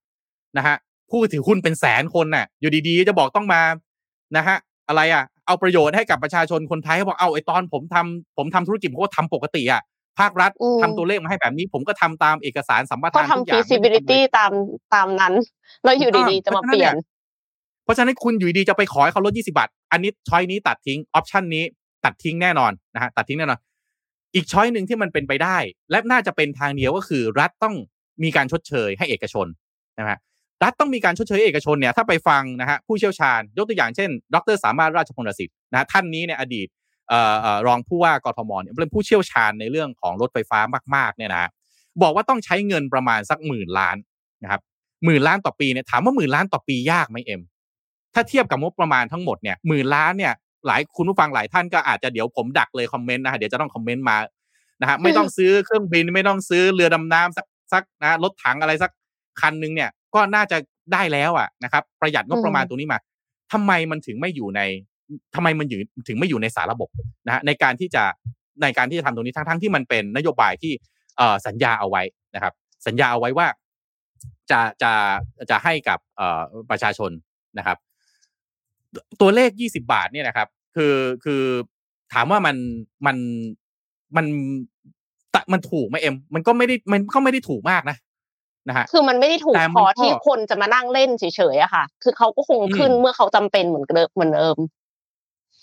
นะฮะผู้ถือหุ้นเป็นแสนคนน่ะ อยู่ดีๆ จะบอกต้องมานะฮะอะไรอะเอาประโยชน์ให้กับประชาชนคนไทยเขาบอกเอาไอ้ตอนผมทำผมทำธุรกิจผมก็ทำปกติอะภาครัฐอืมทำตัวเลขมาให้แบบนี้ ผมก็ทำตามเอกสารสัมปก็ทานทุกอย่างก็ทำไม่ได้ทำอะไร feasibility ตามตามนั้น แล้วอยู่ดีๆ จะมาเปลี่ยน เพราะฉะนั้นคุณอยู่ดีจะไปขอให้เขาลด 20 บาท อันนี้ choice นี้ตัดทิ้ง option นี้ตัดทิ้งแน่นอนนะฮะตัดทิ้งแน่นอน อีก choice หนึ่งที่มันเป็นไปได้ และน่าจะเป็นทางเดียวก็คือ รัฐต้องมีการชดเชยให้เอกชนนะฮะรัฐต้องมีการชดเชยเอกชนเนี่ยถ้าไปฟังนะฮะผู้เชี่ยวชาญ ยกตัวอย่างเช่น ดร.สามารถราชพลสิทธิ์นะท่านนี้เนี่ยอดีตออรองผู้ว่ากทมเนี่ยเป็นผู้เชี่ยวชาญในเรื่องของรถไฟฟ้ามากๆเนี่ยนะบอกว่าต้องใช้เงินประมาณสักหมื่นล้านนะครับหมื่นล้านต่อปีเนี่ยถามว่าหมื่นล้านต่อปียากไหมเอ็มถ้าเทียบกับงบประมาณทั้งหมดเนี่ยหมื่นล้านเนี่ย หลายคุณผู้ฟังหลายท่านก็อาจจะเดี๋ยวผมดักเลยคอมเมนต์นะฮะเดี๋ยวจะต้องคอมเมนต์มานะฮะไม่ต้องซื้อเครื่องบินไม่ต้องซื้อเรือดำน้ำสักสักนะรถถังอะไรสักคันหนึงเนี่ยก็น่าจะได้แล้วอะนะครับ ประหยัดงบประมาณอืมตรงนี้มาทำไมมันถึงไม่อยู่ในทำไมมันอยู่ถึงไม่อยู่ในสารระบบนะฮะในการที่จะในการที่จะทำตรงนี้ทั้งทั้งที่มันเป็นนโยบายที่เอ่อสัญญาเอาไว้นะครับ สัญญาเอาไว้ว่าจะจะจะให้กับเอ่อประชาชนนะครับ ตัวเลข20บาทเนี่ยนะครับ คือคือถามว่ามันมันมันตะมันถูกไหมเอ็ม มันก็ไม่ได้มันก็ไม่ได้ถูกมากนะนะฮะคือมันไม่ได้ถูกแต่มันพอก็ที่คนจะมานั่งเล่นเฉยๆอะค่ะ คือเขาก็คงอืมขึ้นเมื่อเขาจำเป็นเหมือนเดิมเหมือนเดิม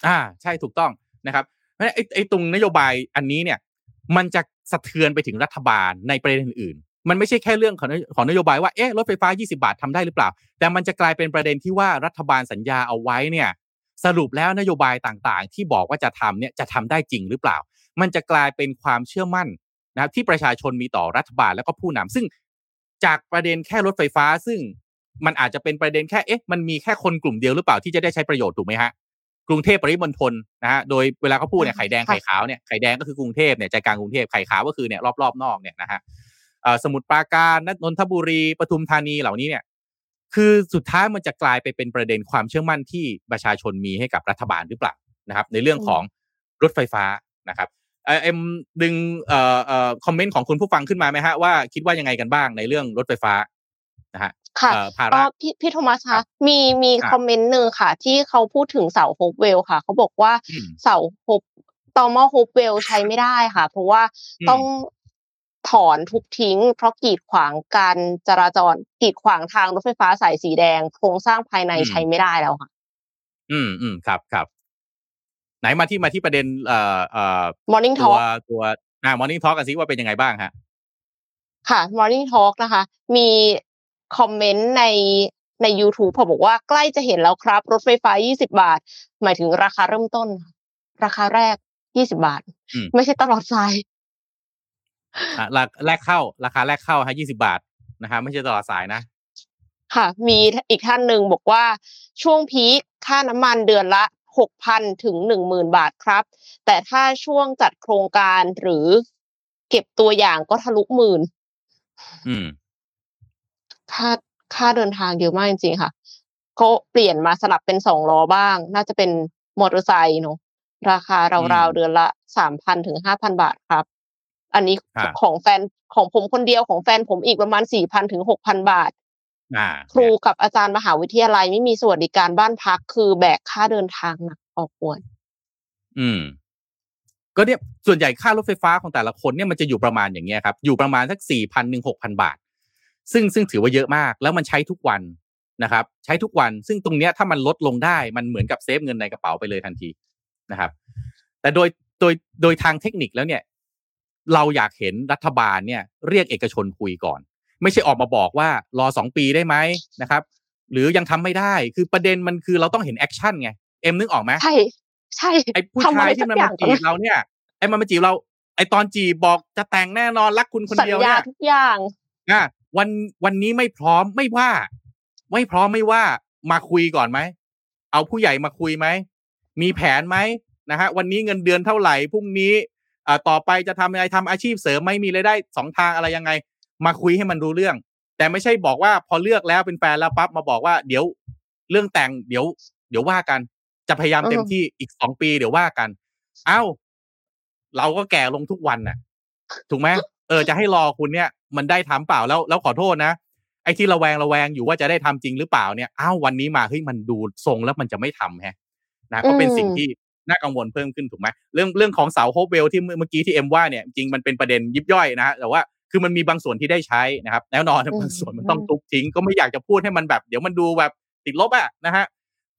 อ่า ใช่ถูกต้องนะครับเพราะฉะนั้นไอ้ไอ้ตรงนโยบายอันนี้เนี่ย มันจะสะเทือนไปถึงรัฐบาลในประเด็นอื่นๆ มันไม่ใช่แค่เรื่องของนโยของนโยบายว่าเอ๊ะรถไฟฟ้า 20 บาททำได้หรือเปล่า แต่มันจะกลายเป็นประเด็นที่ว่ารัฐบาลสัญญาเอาไว้เนี่ยสรุปแล้วนโยบายต่างๆ ที่บอกว่าจะทำเนี่ยจะทำได้จริงหรือเปล่า มันจะกลายเป็นความเชื่อมั่นนะครับที่ประชาชนมีต่อรัฐบาลแล้วก็ผู้นำซึ่งจากประเด็นแค่รถไฟฟ้า ซึ่งมันอาจจะเป็นประเด็นแค่เอ๊ะมันมีแค่คนกลุ่มเดียวหรือเปล่าที่จะได้ใช้ประโยชน์ถูกไหมฮะกรุงเทพปริมณฑลนะฮะโดยเวลาเขาพูดเนี่ยไข่แดงไข่ขาวเนี่ยไข่แดงก็คือกรุงเทพเนี่ยใจกลางกรุงเทพไข่ขาวก็คือเนี่ยรอบๆนอกเนี่ยนะฮะ สมุทรปราการนนทบุรีปทุมธานีเหล่านี้เนี่ยคือสุดท้ายมันจะกลายไปเป็นประเด็นความเชื่อมั่นที่ประชาชนมีให้กับรัฐบาลหรือเปล่านะครับ ในเรื่องของรถไฟฟ้านะครับเอ่อเอ็มดึงเอ่อเอ่อคอมเมนต์ของคุณผู้ฟังขึ้นมาไหมฮะว่าคิดว่ายังไงกันบ้างในเรื่องรถไฟฟ้านะฮะค่ะเอ่อภาก็ระพี่พี่โทมัสคะครับมีมีครับคอมเมนต์หนึ่งค่ะ ที่เขาพูดถึงเสาโฮปเวลล์ค่ะ เขาบอกว่าอืมเสาโฮปตอม่อโฮปเวลล์ใช้ไม่ได้ค่ะ เพราะว่าอืมต้อง ถอนทุบทิ้ง เพราะกีดขวางการจราจรกีดขวางทางรถไฟฟ้าสายสีแดง โครงสร้างภายในอืมใช้ไม่ได้แล้วค่ะ อืมอืมครับครับไหนมาที่มาที่ประเด็นเอ่อเอ่อ Morning ตัว Talk ตัวอ่ามอร์นิ่งทอกันซิว่าเป็นยังไงบ้างฮะค่ะ Morning Talk นะคะ มีคอมเมนต์ในใน YouTube เขาบอกว่าใกล้จะเห็นแล้วครับ รถไฟฟ้า 20 บาท หมายถึงราคาเริ่มต้นค่ะราคาแรก 20 บาทอืมไม่ใช่ตลอดสายอะรา แรกเข้า ราคาแรกเข้าฮะยี่สิบาทนะครับไม่ใช่ตลอดสายนะ ค่ะ มีอีกท่านหนึ่งบอกว่าช่วงพีคค่าน้ำมันเดือนละ6,000ถึง10,000บาทครับ แต่ถ้าช่วงจัดโครงการหรือเก็บตัวอย่างก็ทะลุหมื่นอืมค่าค่าเดินทางเยอะมากจริงๆค่ะก็เปลี่ยนมาสลับเป็นสองล้อบ้าง น่าจะเป็นมอเตอร์ไซค์เนาะราคาอืราวมๆเดือนละสามพันถึงห้าพันบาทครับ อันนี้ครับของแฟนของผมคนเดียวของแฟนผมอีกประมาณสี่พันถึงหกพันบาทอ่าครูกับอาจารย์มหาวิทยาลัยไม่มีสวัสดิการบ้านพักคือแบกค่าเดินทางหนักพอควรอืม ก็เนี่ยส่วนใหญ่ค่ารถไฟฟ้าของแต่ละคนเนี่ยมันจะอยู่ประมาณอย่างเงี้ยครับ อยู่ประมาณสักสี่พันหนึ่งหกพันบาท ซึ่งซึ่งถือว่าเยอะมาก แล้วมันใช้ทุกวันนะครับ ใช้ทุกวันซึ่งตรงเนี้ยถ้ามันลดลงได้มันเหมือนกับเซฟเงินในกระเป๋าไปเลยทันทีนะครับ แต่โดยโดยโดยทางเทคนิคแล้วเนี่ย เราอยากเห็นรัฐบาลเนี่ยเรียกเอกชนคุยก่อน ไม่ใช่ออกมาบอกว่ารอสองปีได้ไหมนะครับ หรือยังทำไม่ได้คือประเด็นมันคือเราต้องเห็น action ไงเอ็มนึกออกไหมใช่ใช่ทำอะไรสักอย่างไอ้ผู้ชายที่มันอมาย่างจีบเราเนี่ยไอ้มันมาจีบเราไอ้ตอนจีบบอกจะแต่งแน่นอนรักคุณคนเดียวเนี่ยสัญญาทุกอย่างอะวันวันนี้ไม่พร้อมไม่ว่า ไม่พร้อมไม่ว่ามาคุยก่อนไหมเอาผู้ใหญ่มาคุยไหมมีแผนไหมนะฮะวันนี้เงินเดือนเท่าไหร่พรุ่งนี้อ่า ต่อไปจะทำอะไรทำอาชีพเสริมไหม่มีรายได้สองทางอะไรยังไง มาคุยให้มันรู้เรื่อง แต่ไม่ใช่บอกว่าพอเลือกแล้วเป็นแฟนแล้วปั๊บมาบอกว่าเดี๋ยวเรื่องแต่งเดี๋ยว เดี๋ยวว่ากัน จะพยายามเต็มที่อีกสองปีเดี๋ยวว่ากัน เอ้า เราก็แก่ลงทุกวันน่ะ ถูกไหมเออจะให้รอคุณเนี่ย มันได้ทำเปล่าแล้วแล้วขอโทษนะไอ้ที่ระแวงระแวงอยู่ว่าจะได้ทำจริงหรือเปล่าเนี่ยอ้าววันนี้มาเฮ้ยมันดูทรงแล้วมันจะไม่ทำแฮะนะก็เป็นสิ่งที่ น่ากังวลเพิ่มขึ้นถูกไหมเรื่องเรื่องของเสาโฮปเวลล์ที่เมื่อเมื่อกี้ที่เอ็มว่าเนี่ยจริงมันเป็นประเด็นยิบย่อยนะฮะแต่ว่าคือมันมีบางส่วนที่ได้ใช้นะครับแน่นอนบางส่วนมันต้องทุบทิ้งก็ไม่อยากจะพูดให้มันแบบ เดี๋ยวมันดูแบบติดลบอะนะฮะ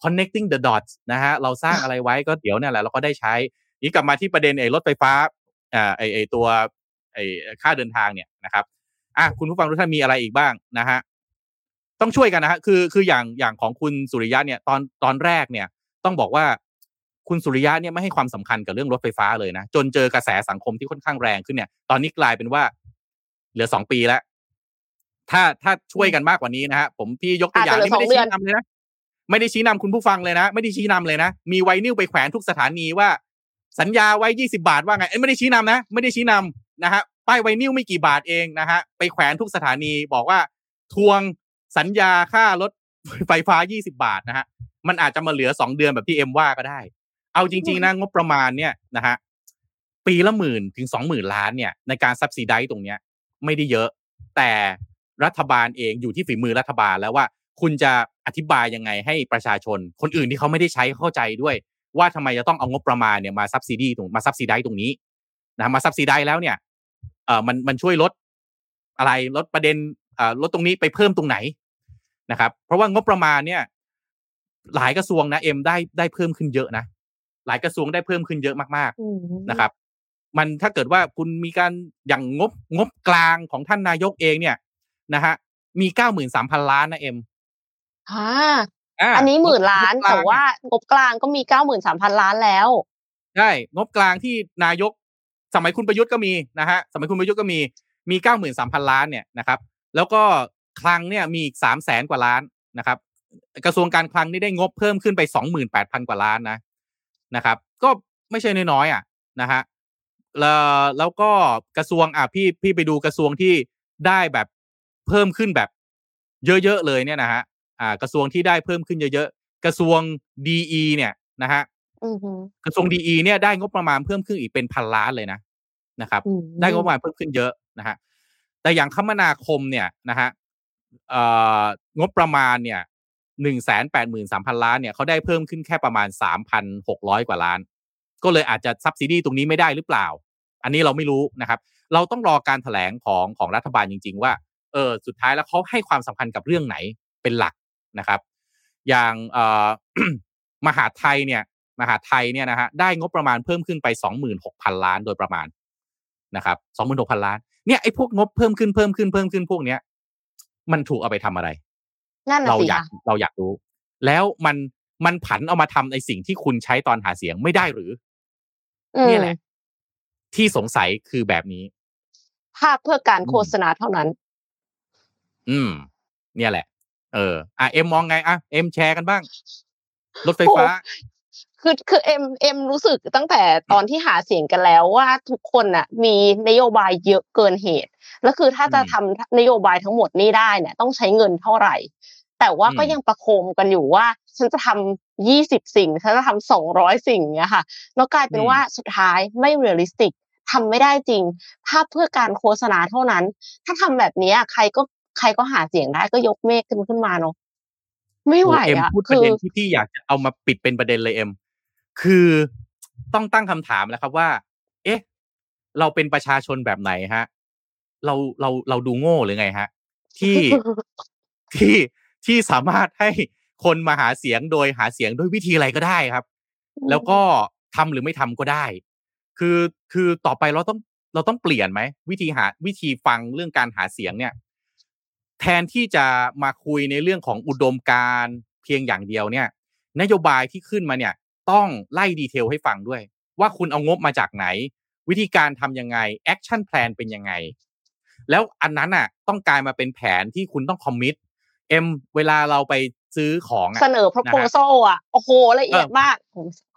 connecting the dots นะฮะเราสร้างอะไรไว้ก็เดี๋ยวเนี่ยแหละเราก็ได้ใช้ นี่กลับมาที่ประเด็นไอ้รถไฟฟ้าอ่าไอ้ไอ้ตัวไอ้ค่าเดินทางเนี่ยนะครับอะคุณผู้ฟังทุกท่านมีอะไรอีกบ้างนะฮะต้องช่วยกันนะฮะคือคืออย่างอย่างของคุณสุริยะเนี่ยตอนตอนแรกเนี่ยต้องบอกว่า คุณสุริยะเนี่ยไม่ให้ความสำคัญกับเรื่องรถไฟฟ้าเลยนะจนเจอกระแสสังคมที่ค่อนข้างแรงขึ้นเนี่ย ตอนนี้กลายเป็นว่า เหลือสองปีแล้ว ถ้าถ้าช่วยกันมากกว่านี้นะฮะผมพี่ยกตัวอย่างอาจจะนี่เหลืไม่อได้สองเดือนชี้นำเลยนะไม่ได้ชี้นำคุณผู้ฟังเลยนะ ไม่ได้ชี้นำเลยนะ มีไวนิลไปแขวนทุกสถานีว่า สัญญาไว้ยี่สิบาทว่าไงเอ้ยไม่ได้ชี้นำนะ ไม่ได้ชี้นำนะฮะป้ายไวนิลไม่กี่บาทเองนะฮะไปแขวนทุกสถานีบอกว่า ทวงสัญญาค่ารถไฟฟ้า 20 บาทนะฮะ มันอาจจะมาเหลือ 2 เดือนแบบที่เอ็มว่าก็ได้ เอาจริง ๆ นะ งบประมาณเนี่ยนะฮะปีละหมื่นถึงสองหมื่นล้านเนี่ยในการซับซิไดตรงเนี้ยไม่ได้เยอะ แต่รัฐบาลเองอยู่ที่ฝีมือรัฐบาลแล้วว่า คุณจะอธิบายยังไงให้ประชาชน คนอื่นที่เขาไม่ได้ใช้เข้าใจด้วย ว่าทำไมจะต้องเอางบประมาณเนี่ยมาซับซิดีตรงมาซับซิไดตรงนี้นะมาซับซิไดแล้วเนี่ยเอ่อมันมันช่วยลดอะไรลดประเด็นเอ่อลดตรงนี้ไปเพิ่มตรงไหนนะครับ เพราะว่างบประมาณเนี่ย หลายกระทรวงนะเอ็มได้ได้เพิ่มขึ้นเยอะนะ หลายกระทรวงได้เพิ่มขึ้นเยอะมากอืมๆนะครับ มันถ้าเกิดว่าคุณมีการอย่างงบงบกลางของท่านนายกเองเนี่ยนะฮะมีเก้าหมื่นสามพันล้านนะเอ็มอ่าาอันนี้หมื่นล้านงบกลแต่งว่างบกลางก็มีเก้าหมื่นสามพันล้านแล้วใช่งบกลางที่นายก สมัยคุณประยุทธ์ก็มีนะฮะสมัยคุณประยุทธ์ก็มีมีเก้าหมื่นสามพันล้านเนี่ยนะครับ แล้วก็คลังเนี่ยมีอีกสามแสนกว่าล้านนะครับ กระทรวงการคลังนี่ได้งบเพิ่มขึ้นไปสองหมื่นแปดพันกว่าล้านนะ นะครับ ก็ไม่ใช่น้อยๆอะนะฮะแล้วแล้วก็กระทรวงอะพี่พี่ไปดูกระทรวงที่ได้แบบเพิ่มขึ้นแบบ เยอะๆเลยเนี่ยนะฮะอ่ากระทรวงที่ได้เพิ่มขึ้นเยอะๆกระทรวงดีเนี่ยนะฮะอือหือกระทรวงดีเนี่ยได้งบประมาณเพิ่มขึ้นอีกเป็นพันล้านเลยนะนะครับอืมได้งบประมาณเพิ่มขึ้นเยอะนะฮะแต่อย่างคมนาคมเนี่ยนะฮะเอ่องบประมาณเนี่ย หนึ่งแสนแปดหมื่นสามพันล้านเนี่ยเขาได้เพิ่มขึ้นแค่ประมาณสามพันหกว่าล้าน ก็เลยอาจจะซับซิดีตรงนี้ไม่ได้หรือเปล่า อันนี้เราไม่รู้นะครับ เราต้องรอการแถลงของของรัฐบาลจริง ๆ ว่าเออสุดท้ายแล้วเขาให้ความสำคัญกับเรื่องไหนเป็นหลักนะครับ อย่างเออมหาไทยเนี่ยมหาไทยเนี่ยนะฮะได้งบประมาณเพิ่มขึ้นไปสองหมื่นหกพันล้านโดยประมาณนะครับสองหมื่นหกพันล้านเนี่ยไอ้พวกงบเพิ่มขึ้นเพิ่มขึ้นเพิ่มขึ้นพวกเนี้ยมันถูกเอาไปทำอะไร เราสิอยากค่ะเราอยากรู้ แล้วมันมันผันเอามาทำในสิ่งที่คุณใช้ตอนหาเสียงไม่ได้หรืออืมนี่แหละ ที่สงสัยคือแบบนี้ภาพเพื่อการอืมโฆษณาเท่านั้น อืม เนี่ยแหละ เออ อะเอ็มมองไงอะเอ็มแชร์กันบ้าง รถไฟฟ้า คือคือเอ็มเอ็มรู้สึกตั้งแต่ตอนที่หาเสียงกันแล้วว่าทุกคนน่ะ มีนโยบายเยอะเกินเหตุแล้วคือถ้าจะทำนโยบายทั้งหมดนี้ได้เนี่ย ต้องใช้เงินเท่าไหร่ แต่ว่าก็ยังประโคมกันอยู่ว่า ฉันจะทำยี่สิบสิ่ง ฉันจะทำสองร้อยสิ่งเนี้ยค่ะ แล้วกลายเป็นว่าสุดท้ายไม่ realistic ทำไม่ได้จริงถ้าเพื่อการโฆษณาเท่านั้น ถ้าทำแบบนี้ใครก็ใครก็หาเสียงได้ก็ยกเมฆขึ้นขึ้นมาเนาะไม่ไหวเอ็มอะคือพูดประเด็นที่พี่อยากจะเอามาปิดเป็นประเด็นเลยเอ็ม คือต้องตั้งคำถามแล้วครับว่า เอ๊ะ เราเป็นประชาชนแบบไหนฮะ เราเราเราดูโง่หรือไงฮะ ที่ที่ที่สามารถให้คนมาหาเสียงโดยหาเสียงด้วยวิธีอะไรก็ได้ครับ แล้วก็ทำหรือไม่ทำก็ได้ คือคือต่อไปเราต้องเราต้องเปลี่ยนไหมวิธีหาวิธีฟังเรื่องการหาเสียงเนี่ย แทนที่จะมาคุยในเรื่องของอุดมการณ์เพียงอย่างเดียวเนี่ย นโยบายที่ขึ้นมาเนี่ย ต้องไล่ดีเทลให้ฟังด้วย ว่าคุณเอางบมาจากไหน วิธีการทำยังไงaction plan เป็นยังไง แล้วอันนั้นอะต้องกลายมาเป็นแผนที่คุณต้อง commit เอ็มเวลาเราไปซื้อของอะเสนอ proposal อะโอ้โหละเอียดมาก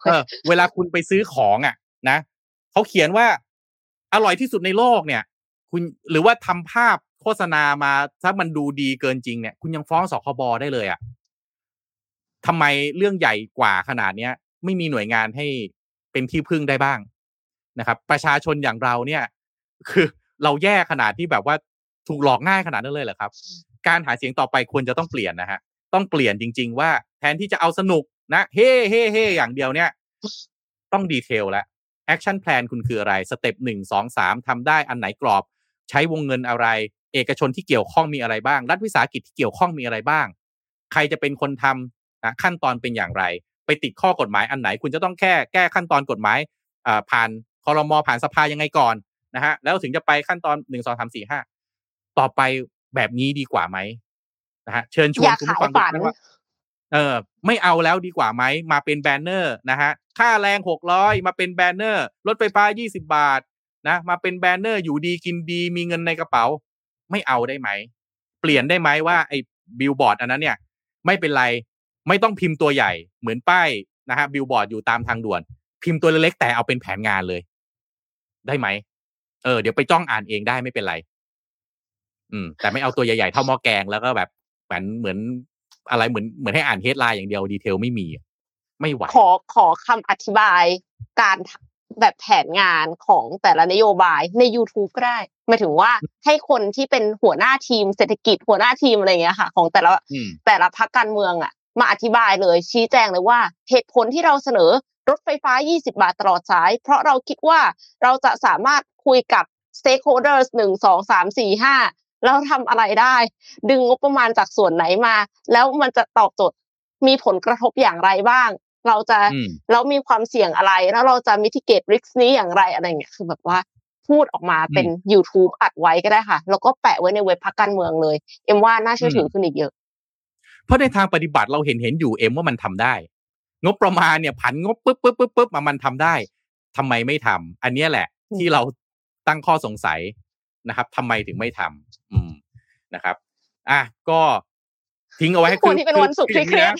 เออเวลาคุณไปซื้อของอะ นะเขาเขียนว่าอร่อยที่สุดในโลกเนี่ย คุณหรือว่าทำภาพโฆษณามาถ้ามันดูดีเกินจริงเนี่ย คุณยังฟ้องสคบได้เลยอะทำไมเรื่องใหญ่กว่าขนาดเนี้ย ไม่มีหน่วยงานให้เป็นที่พึ่งได้บ้างนะครับ ประชาชนอย่างเราเนี่ย คือเราแย่ขนาดที่แบบว่าถูกหลอกง่ายขนาดนั้นเลยเหรอครับ การหาเสียงต่อไปควรจะต้องเปลี่ยนนะฮะต้องเปลี่ยนจริง ๆ ว่าแทนที่จะเอาสนุกนะเฮ่เฮ่เฮ่อย่างเดียวเนี่ย ต้อง detail แล้ว action plan คุณคืออะไร step หนึ่งสองสามทำได้อันไหนกรอบ ใช้วงเงินอะไร เอกชนที่เกี่ยวข้องมีอะไรบ้าง รัฐวิสาหกิจที่เกี่ยวข้องมีอะไรบ้าง ใครจะเป็นคนทำนะขั้นตอนเป็นอย่างไร ไปติดข้อกฎหมายอันไหน คุณจะต้องแค่แก้ขั้นตอนกฎหมายอ่าผ่านคอรมอผ่านสภายังไงก่อนนะฮะแล้วถึงจะไปขั้นตอนหนึ่งสองสามสี่ห้าต่อไปแบบนี้ดีกว่าไหมนะฮะเชิญชวอนยากคุณขาผู้ยฟังทุกฝันท่านว่าเออไม่เอาแล้วดีกว่าไหมมาเป็น banner นะฮะค่าแรงหกร้อยมาเป็น banner รถไฟฟ้ายี่สิบบาทนะมาเป็น banner อยู่ดีกินดีมีเงินในกระเป๋า ไม่เอาได้ไหม เปลี่ยนได้ไหมว่าไอ้บิลบอร์ดอันนั้นเนี่ย ไม่เป็นไร ไม่ต้องพิมพ์ตัวใหญ่เหมือนป้ายนะฮะบิลบอร์ดอยู่ตามทางด่วน พิมพ์ตัวเล็กๆแต่เอาเป็นแผนงานเลย ได้ไหมเออเดี๋ยวไปจ้องอ่านเองได้ไม่เป็นไร อืม แต่ไม่เอาตัวใหญ่ๆเท่าหม้อแกงแล้วก็แบบเหมือนเหมือนอะไรเหมือนเหมือนให้อ่าน headline อย่างเดียว detail ไม่มีอะไม่ไหวขอขอคำอธิบายการแบบแผนงานของแต่ละนโยบายใน YouTube ก็ได้หมายถึงว่าให้คนที่เป็นหัวหน้าทีมเศรษฐกิจหัวหน้าทีมอะไรเงี้ยค่ะ ของแต่ละอืมแต่ละพักการเมืองอะ มาอธิบายเลยชี้แจงเลยว่า เหตุผลที่เราเสนอรถไฟฟ้า 20 บาทตลอดสาย เพราะเราคิดว่าเราจะสามารถคุยกับ stakeholders หนึ่งสองสามสี่ห้าแล้วทำอะไรได้ ดึงงบประมาณจากส่วนไหนมา แล้วมันจะตอบโจทย์มีผลกระทบอย่างไรบ้าง เราจะอืมแล้วมีความเสี่ยงอะไร แล้วเราจะ mitigate risk นี้อย่างไรอะไรอย่างเงี้ยคือแบบว่าพูดออกมาเป็น YouTube อัดไว้ก็ได้ค่ะ แล้วก็แปะไว้ในเว็บพักการเมืองเลย เอ็มว่าน่าเชื่อถือขึ้นอีกเยอะ เพราะในทางปฏิบัติเราเห็นเห็นอยู่เอ็มว่ามันทำได้ งบประมาณเนี่ยผันงบปุ๊บปุ๊บปุ๊บปุ๊บมามันทำได้ทำไมไม่ทำอันเนี้ยแหละอืมที่เราตั้งข้อสงสัยนะครับทำไมถึงไม่ทำอืมนะครับ อะก็ทิ้งเอาไว้ให้วันนี้เป็นวันศุกร์ที่เครียด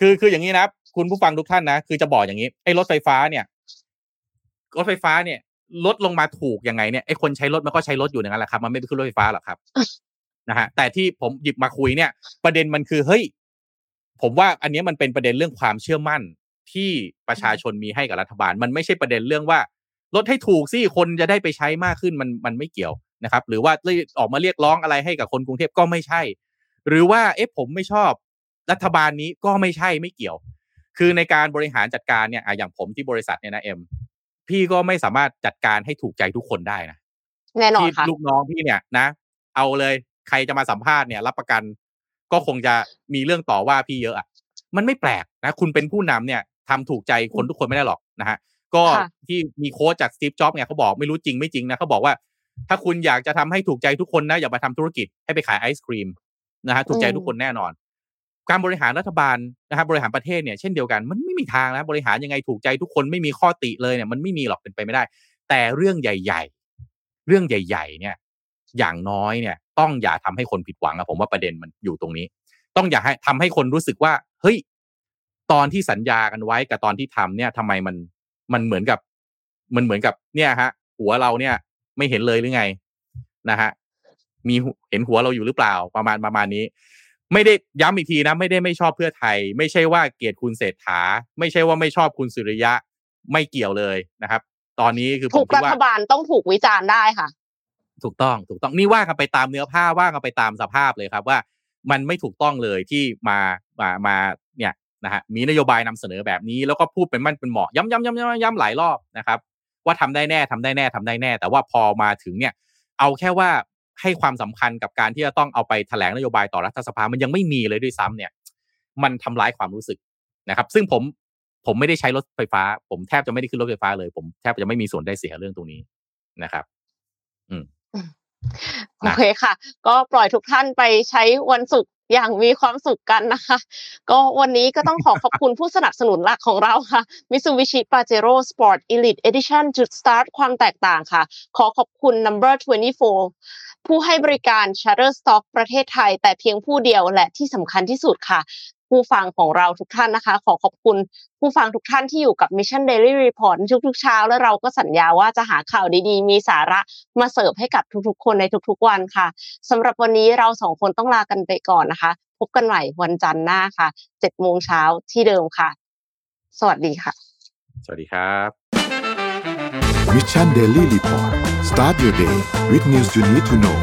คือคืออย่างนี้นะคุณผู้ฟังทุกท่านนะคือจะบอกอย่างนี้ไอ้รถไฟฟ้าเนี่ยรถไฟฟ้าเนี่ยลดลงมาถูกยังไงเนี่ยไอ้คนใช้รถมันก็ใช้รถอยู่อย่างนั้นแหละครับ มันไม่ไปขึ้นรถไฟฟ้าหรอกครับ นะฮะแต่ที่ผมหยิบมาคุยเนี่ย ประเด็นมันคือเฮ้ยผมว่าอันเนี้ยมันเป็นประเด็นเรื่องความเชื่อมั่นที่ประชาชนมีให้กับรัฐบาล มันไม่ใช่ประเด็นเรื่องว่าลดให้ถูกสิคนจะได้ไปใช้มากขึ้นมันมันไม่เกี่ยวนะครับ หรือว่าออกมาเรียกร้องอะไรให้กับคนกรุงเทพก็ไม่ใช่ หรือว่าเอ๊ะผมไม่ชอบรัฐบาลนี้ก็ไม่ใช่ไม่เกี่ยว คือในการบริหารจัดการเนี่ยอะอย่างผมที่บริษัทเนี่ยนะเอ็มพี่ก็ไม่สามารถจัดการให้ถูกใจทุกคนได้นะแน่นอนที่ค่ะลูกน้องพี่เนี่ยนะ เอาเลย ใครจะมาสัมภาษณ์เนี่ย รับประกัน ก็คงจะมีเรื่องต่อว่าพี่เยอะอะมันไม่แปลกนะ คุณเป็นผู้นำเนี่ยทำถูกใจคนทุกคนไม่ได้หรอกนะฮะก็ค่ะที่มีโค้ชจากสตีฟจ็อบส์เนี่ยเขาบอกไม่รู้จริงไม่จริงนะเขาบอกว่า ถ้าคุณอยากจะทำให้ถูกใจทุกคนนะอย่ามาทำธุรกิจให้ไปขายไอศครีมนะฮะถูกใจทุกคนแน่นอน การบริหารรัฐบาลนะครับบริหารประเทศเนี่ยเช่นเดียวกันมันไม่มีทางนะบริหารยังไงถูกใจทุกคนไม่มีข้อติเลยเนี่ยมันไม่มีหรอกเป็นไปไม่ได้ แต่เรื่องใหญ่ ๆ เรื่องใหญ่ ๆ เนี่ย อย่างน้อยเนี่ย ต้องอย่าทำให้คนผิดหวังอะผมว่าประเด็นมันอยู่ตรงนี้ ต้องอย่าให้ทำให้คนรู้สึกว่า เฮ้ย ตอนที่สัญญากันไว้กับตอนที่ทำเนี่ยทำไมมันมันเหมือนกับ มันเหมือนกับเนี่ยฮะ หัวเราเนี่ย ไม่เห็นเลยหรือไงนะฮะมีเห็นหัวเราอยู่หรือเปล่าประมาณประมาณนี้ ไม่ได้ย้ำอีกทีนะ ไม่ได้ไม่ชอบเพื่อไทย ไม่ใช่ว่าเกลียดคุณเศรษฐา ไม่ใช่ว่าไม่ชอบคุณสุริยะ ไม่เกี่ยวเลยนะครับ ตอนนี้คือผมคิรัดฐว่าบาลต้องถูกวิจารณ์ได้ค่ะ ถูกต้องถูกต้องนี่ว่ากันไปตามเนื้อผ้าว่ากันไปตามสภาพเลยครับว่ามันไม่ถูกต้องเลยที่มามามาเนี่ยนะฮะมีนโยบายนำเสนอแบบนี้แล้วก็พูดเป็นมั่นเป็นเหมาะย้ำย้ำย้ำย้ำย้ำหลายรอบนะครับ ว่าทำได้แน่ทำได้แน่ทำได้แน่ แต่ว่าพอมาถึงเนี่ย เอาแค่ว่าให้ความสำคัญกับการที่จะต้องเอาไปแถลงนโยบายต่อรัฐสภามันยังไม่มีเลยด้วยซ้ำเนี่ย มันทำร้ายความรู้สึกนะครับ ซึ่งผมผมไม่ได้ใช้รถไฟฟ้า ผมแทบจะไม่ได้ขึ้นรถไฟฟ้าเลย ผมแทบจะไม่มีส่วนได้เสียเรื่องตรงนี้นะครับ อืม โอเคค่ะ ก็ปล่อยทุกท่านไปใช้วันศุกร์อย่างมีความสุขกันนะคะ ก็วันนี้ก็ต้องขอขอบคุณผู้สนับสนุนหลักของเราค่ะ Mitsubishi Pajero Sport Elite Edition จุด start ความแตกต่างค่ะ ขอขอบคุณ Number 24 ผู้ให้บริการ Shutterstock ประเทศไทย แต่เพียงผู้เดียวและที่สำคัญที่สุดค่ะ ผู้ฟังของเราทุกท่านนะคะ ขอขอบคุณผู้ฟังทุกท่านที่อยู่กับ Mission Daily Report ทุกๆเช้า และเราก็สัญญาว่าจะหาข่าวดีๆ มีสาระมาเสิร์ฟให้กับทุกๆ คนในทุกๆวันค่ะสำหรับวันนี้เราสองคนต้องลากันไปก่อนนะคะ พบกันใหม่วันจันทร์หน้าค่ะ7โมงเช้าที่เดิมค่ะ สวัสดีค่ะ สวัสดีครับ Mission Daily Report start your day with news you need to know